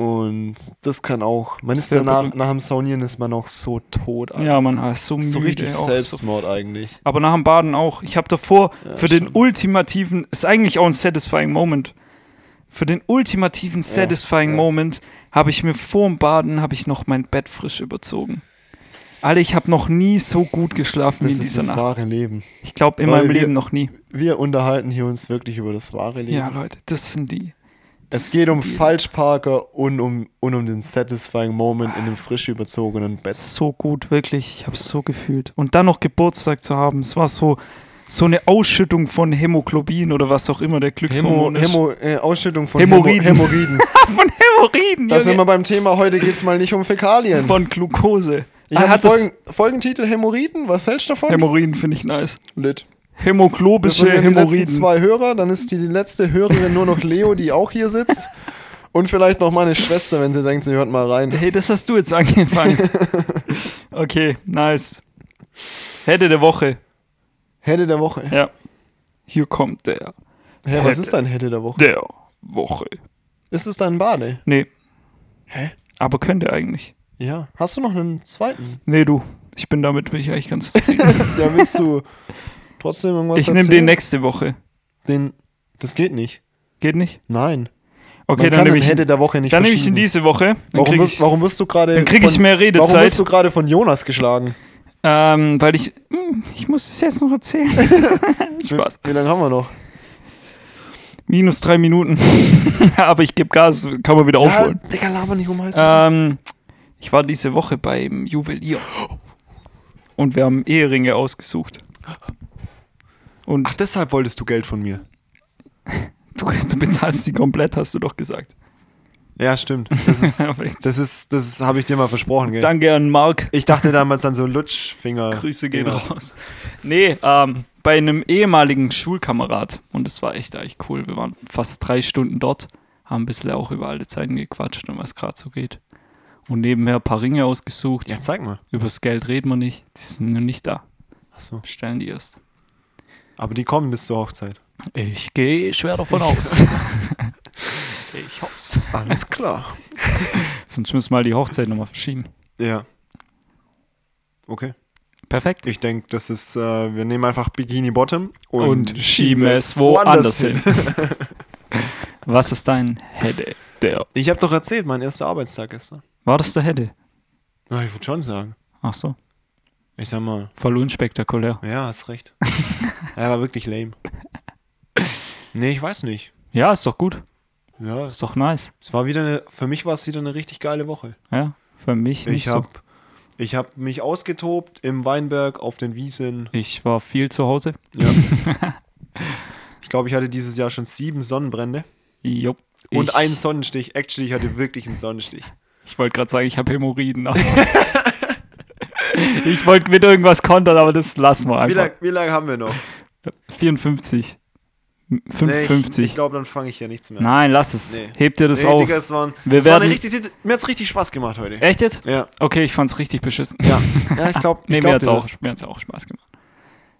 Und das kann auch. Man ist danach, berühmt. nach dem Saunieren ist man auch so tot. Alter. Ja, man ist so müde. so richtig auch so Selbstmord eigentlich. Aber nach dem Baden auch. Ich habe davor Ja, für den schon. ultimativen, ist eigentlich auch ein satisfying Moment. Für den ultimativen satisfying ja. Moment habe ich mir vor dem Baden habe ich noch mein Bett frisch überzogen. Alter, ich habe noch nie so gut geschlafen wie Das in ist dieser das Nacht. wahre Leben. Ich glaube in Weil meinem wir- Leben noch nie. Wir unterhalten hier uns wirklich über das wahre Leben. Ja, Leute, das sind die. Es geht um Falschparker und um, und um den satisfying Moment in einem frisch überzogenen Bett. so gut, wirklich. Ich habe es so gefühlt. Und dann noch Geburtstag zu haben, es war so, so eine Ausschüttung von Hämoglobin oder was auch immer der Hämo, Glückshormon ist. Hämo, äh, Ausschüttung von Hämorrhoiden. Hämo, Hämorrhoiden. von Hämorrhoiden, Da sind wir beim Thema, heute geht es mal nicht um Fäkalien. von Glukose. Ich Ah, habe Folgen, Folgentitel Hämorrhoiden. Was hältst du davon? Hämorrhoiden finde ich nice. Lit. Hämoglobische sind ja die letzten Hämorrhoiden. zwei Hörer. Dann ist die letzte Hörerin nur noch Leo, die auch hier sitzt. Und vielleicht noch meine Schwester, wenn sie denkt, sie hört mal rein. Hey, das hast du jetzt angefangen. okay, nice. Hätte der Woche. Hätte der Woche. Ja. Hier kommt der. Hä, was ist dein Hätte der Woche? Der Woche. Ist es dein Bade? Nee. Hä? Aber könnte eigentlich. Ja. Hast du noch einen zweiten? Nee, du. Ich bin damit bin ich eigentlich ganz zufrieden. Ja, willst du trotzdem irgendwas ich nehme den nächste Woche. Den, das geht nicht. Geht nicht? Nein. Okay, Man dann nehme ich, Hätte der Woche nicht dann nehme ich in diese Woche. Dann Warum kriege wirst, ich, warum wirst du gerade dann krieg ich mehr Warum Redezeit. wirst du gerade von Jonas geschlagen? ähm, weil ich. hm, Ich muss es jetzt noch erzählen. Spaß. Wie, wie lange haben wir noch? Minus drei Minuten. Aber ich gebe Gas, kann man wieder aufholen. Ja, Digga, laber nicht um heiß. Ähm, ich war diese Woche beim Juwelier. Und wir haben Eheringe ausgesucht. Und Ach, deshalb wolltest du Geld von mir. du, du bezahlst die komplett, hast du doch gesagt. Ja, stimmt. Das ist, das ist, das habe ich dir mal versprochen, gell? Danke an Marc. Ich dachte damals an so Lutschfinger. Grüße gehen Dinger. raus. Nee, ähm, bei einem ehemaligen Schulkamerad. Und das war echt eigentlich cool. Wir waren fast drei Stunden dort, haben ein bisschen auch über alte Zeiten gequatscht und was gerade so geht. Und nebenher ein paar Ringe ausgesucht. Ja, zeig mal. Übers Geld reden wir nicht. Die sind noch nicht da. Achso. Bestellen die erst. Aber die kommen bis zur Hochzeit. Ich gehe schwer davon aus. ich hoff's. Alles klar. Sonst müssen wir mal die Hochzeit nochmal verschieben. Ja. Okay. Perfekt. Ich denke, das ist, äh, wir nehmen einfach Bikini Bottom und, Und schieben es woanders hin. Was ist dein Hede? Der. Ich habe doch erzählt, mein erster Arbeitstag gestern. War das der Hede? Na, ich würde schon sagen. Ach so. Ich sag mal, Voll unspektakulär. ja, hast recht. er war wirklich lame. Nee, ich weiß nicht. Ja, ist doch gut. Ja, Ist doch nice. es war wieder eine, für mich war es wieder eine richtig geile Woche. Ja, für mich nicht Ich so. habe ich hab mich ausgetobt im Weinberg auf den Wiesen. Ich war viel zu Hause. Ja. ich glaube, ich hatte dieses Jahr schon sieben Sonnenbrände Jupp. und ich, einen Sonnenstich. Actually, ich hatte wirklich einen Sonnenstich. Ich wollte gerade sagen, ich habe Hämorrhoiden. ich wollte mit irgendwas kontern, aber das lassen wir Wie einfach. lange wie lang haben wir noch? 54. M- Nee, 55. ich ich glaube, dann fange ich ja nichts mehr. Nein, lass es. Nee. Heb dir das nee, auf. Digga, es waren, Wir es war werden- richtig, mir hat's richtig Spaß gemacht heute. Echt jetzt? Ja, Okay, ich fand's richtig beschissen. ja, ja, ich glaube, Nee, ich mir glaub hat's dir auch, auch Spaß gemacht.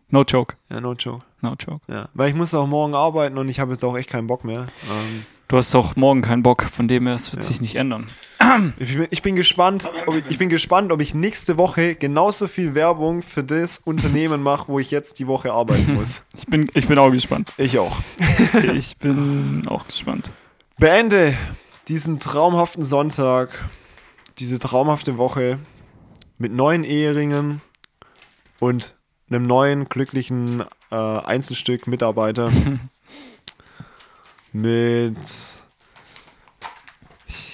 No joke. Ja, no joke. No joke. Ja, weil ich muss auch morgen arbeiten und ich habe jetzt auch echt keinen Bock mehr. Ähm, Du hast doch morgen keinen Bock, von dem her, es wird sich nicht ändern. ich, bin, ich bin gespannt, ob ich, ich bin gespannt, ob ich nächste Woche genauso viel Werbung für das Unternehmen mache, wo ich jetzt die Woche arbeiten muss. Ich bin, ich bin auch gespannt. Ich auch. Ich bin auch gespannt. Beende diesen traumhaften Sonntag, diese traumhafte Woche mit neuen Eheringen und einem neuen glücklichen äh, Einzelstück Mitarbeiter. mit.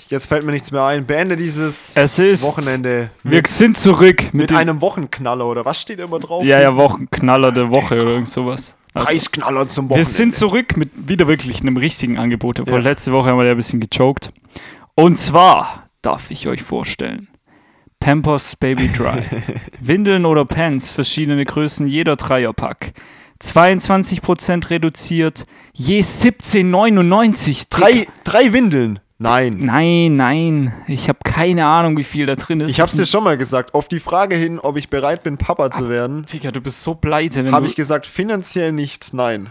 Jetzt fällt mir nichts mehr ein. Beende dieses Es ist. Wochenende Wir mit, sind zurück mit, mit einem Wochenknaller oder was steht immer drauf? ja, ja, Wochenknaller der Woche oder irgend sowas. Also, Preisknaller zum wir Wochenende. sind zurück mit wieder wirklich einem richtigen Angebot. Vor Ja. letzte Woche haben wir ja ein bisschen gechoked. Und zwar darf ich euch vorstellen: Pampers Baby Dry. Windeln oder Pants, verschiedene Größen, jeder Dreierpack. 22% reduziert, je 17,99. drei, drei Windeln. Nein. Nein, nein, ich habe keine Ahnung, wie viel da drin ist. Ich hab's Das dir schon mal gesagt. Auf die Frage hin, ob ich bereit bin, Papa zu werden, ein- Digga, du bist so pleite. habe ich gesagt, finanziell nicht, nein.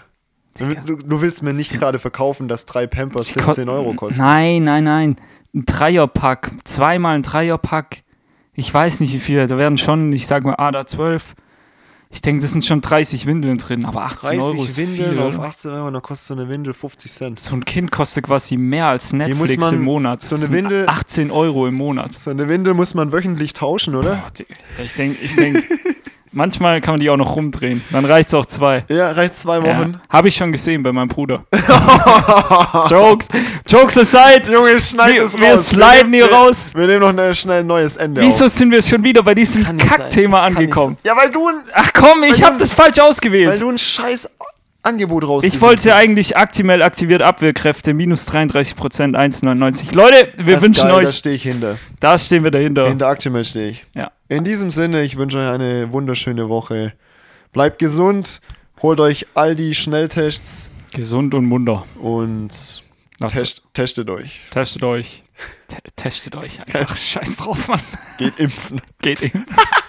Du, du, willst mir nicht gerade verkaufen, dass drei Pampers Ich kon- 17 Euro kosten. Nein, nein, nein. Ein Dreierpack. Zweimal ein Dreierpack. Ich weiß nicht, wie viele. Da werden schon, ich sag mal, ah, da 12. Ich denke, das sind schon 30 Windeln drin, aber 18 Euro 30 ist Windeln viel, auf oder? 18 Euro, dann kostet so eine Windel 50 Cent. So ein Kind kostet quasi mehr als Netflix man- im Monat. so Das eine sind Windel- 18 Euro im Monat. So eine Windel muss man wöchentlich tauschen, oder? Boah. Ich denke, ich denk, manchmal kann man die auch noch rumdrehen. Dann reicht's auch zwei. Ja, reicht zwei Wochen. Ja, Habe ich schon gesehen bei meinem Bruder. Jokes, Jokes aside. Junge, schneid Wir- es wir raus. sliden hier wir, raus. Wir nehmen noch eine, schnell ein neues Ende Wieso auf. sind wir schon wieder bei diesem. Kackthema angekommen? Ja, weil du, ein, Ach komm, ich Weil habe das falsch weil ausgewählt. du ein scheiß Angebot rausgesucht Ich wollte hast. eigentlich aktimell aktiviert Abwehrkräfte, minus 33%, 1,99. Leute, wir Das wünschen geil, Da euch, stehe ich hinter. da stehen wir dahinter. Hinter Actimel stehe ich. Ja. In diesem Sinne, ich wünsche euch eine wunderschöne Woche. Bleibt gesund, holt euch all die Schnelltests Gesund und munter. und test, testet euch. Testet euch. Te testet euch einfach. Scheiß drauf, Mann. Geht impfen. Geht eben.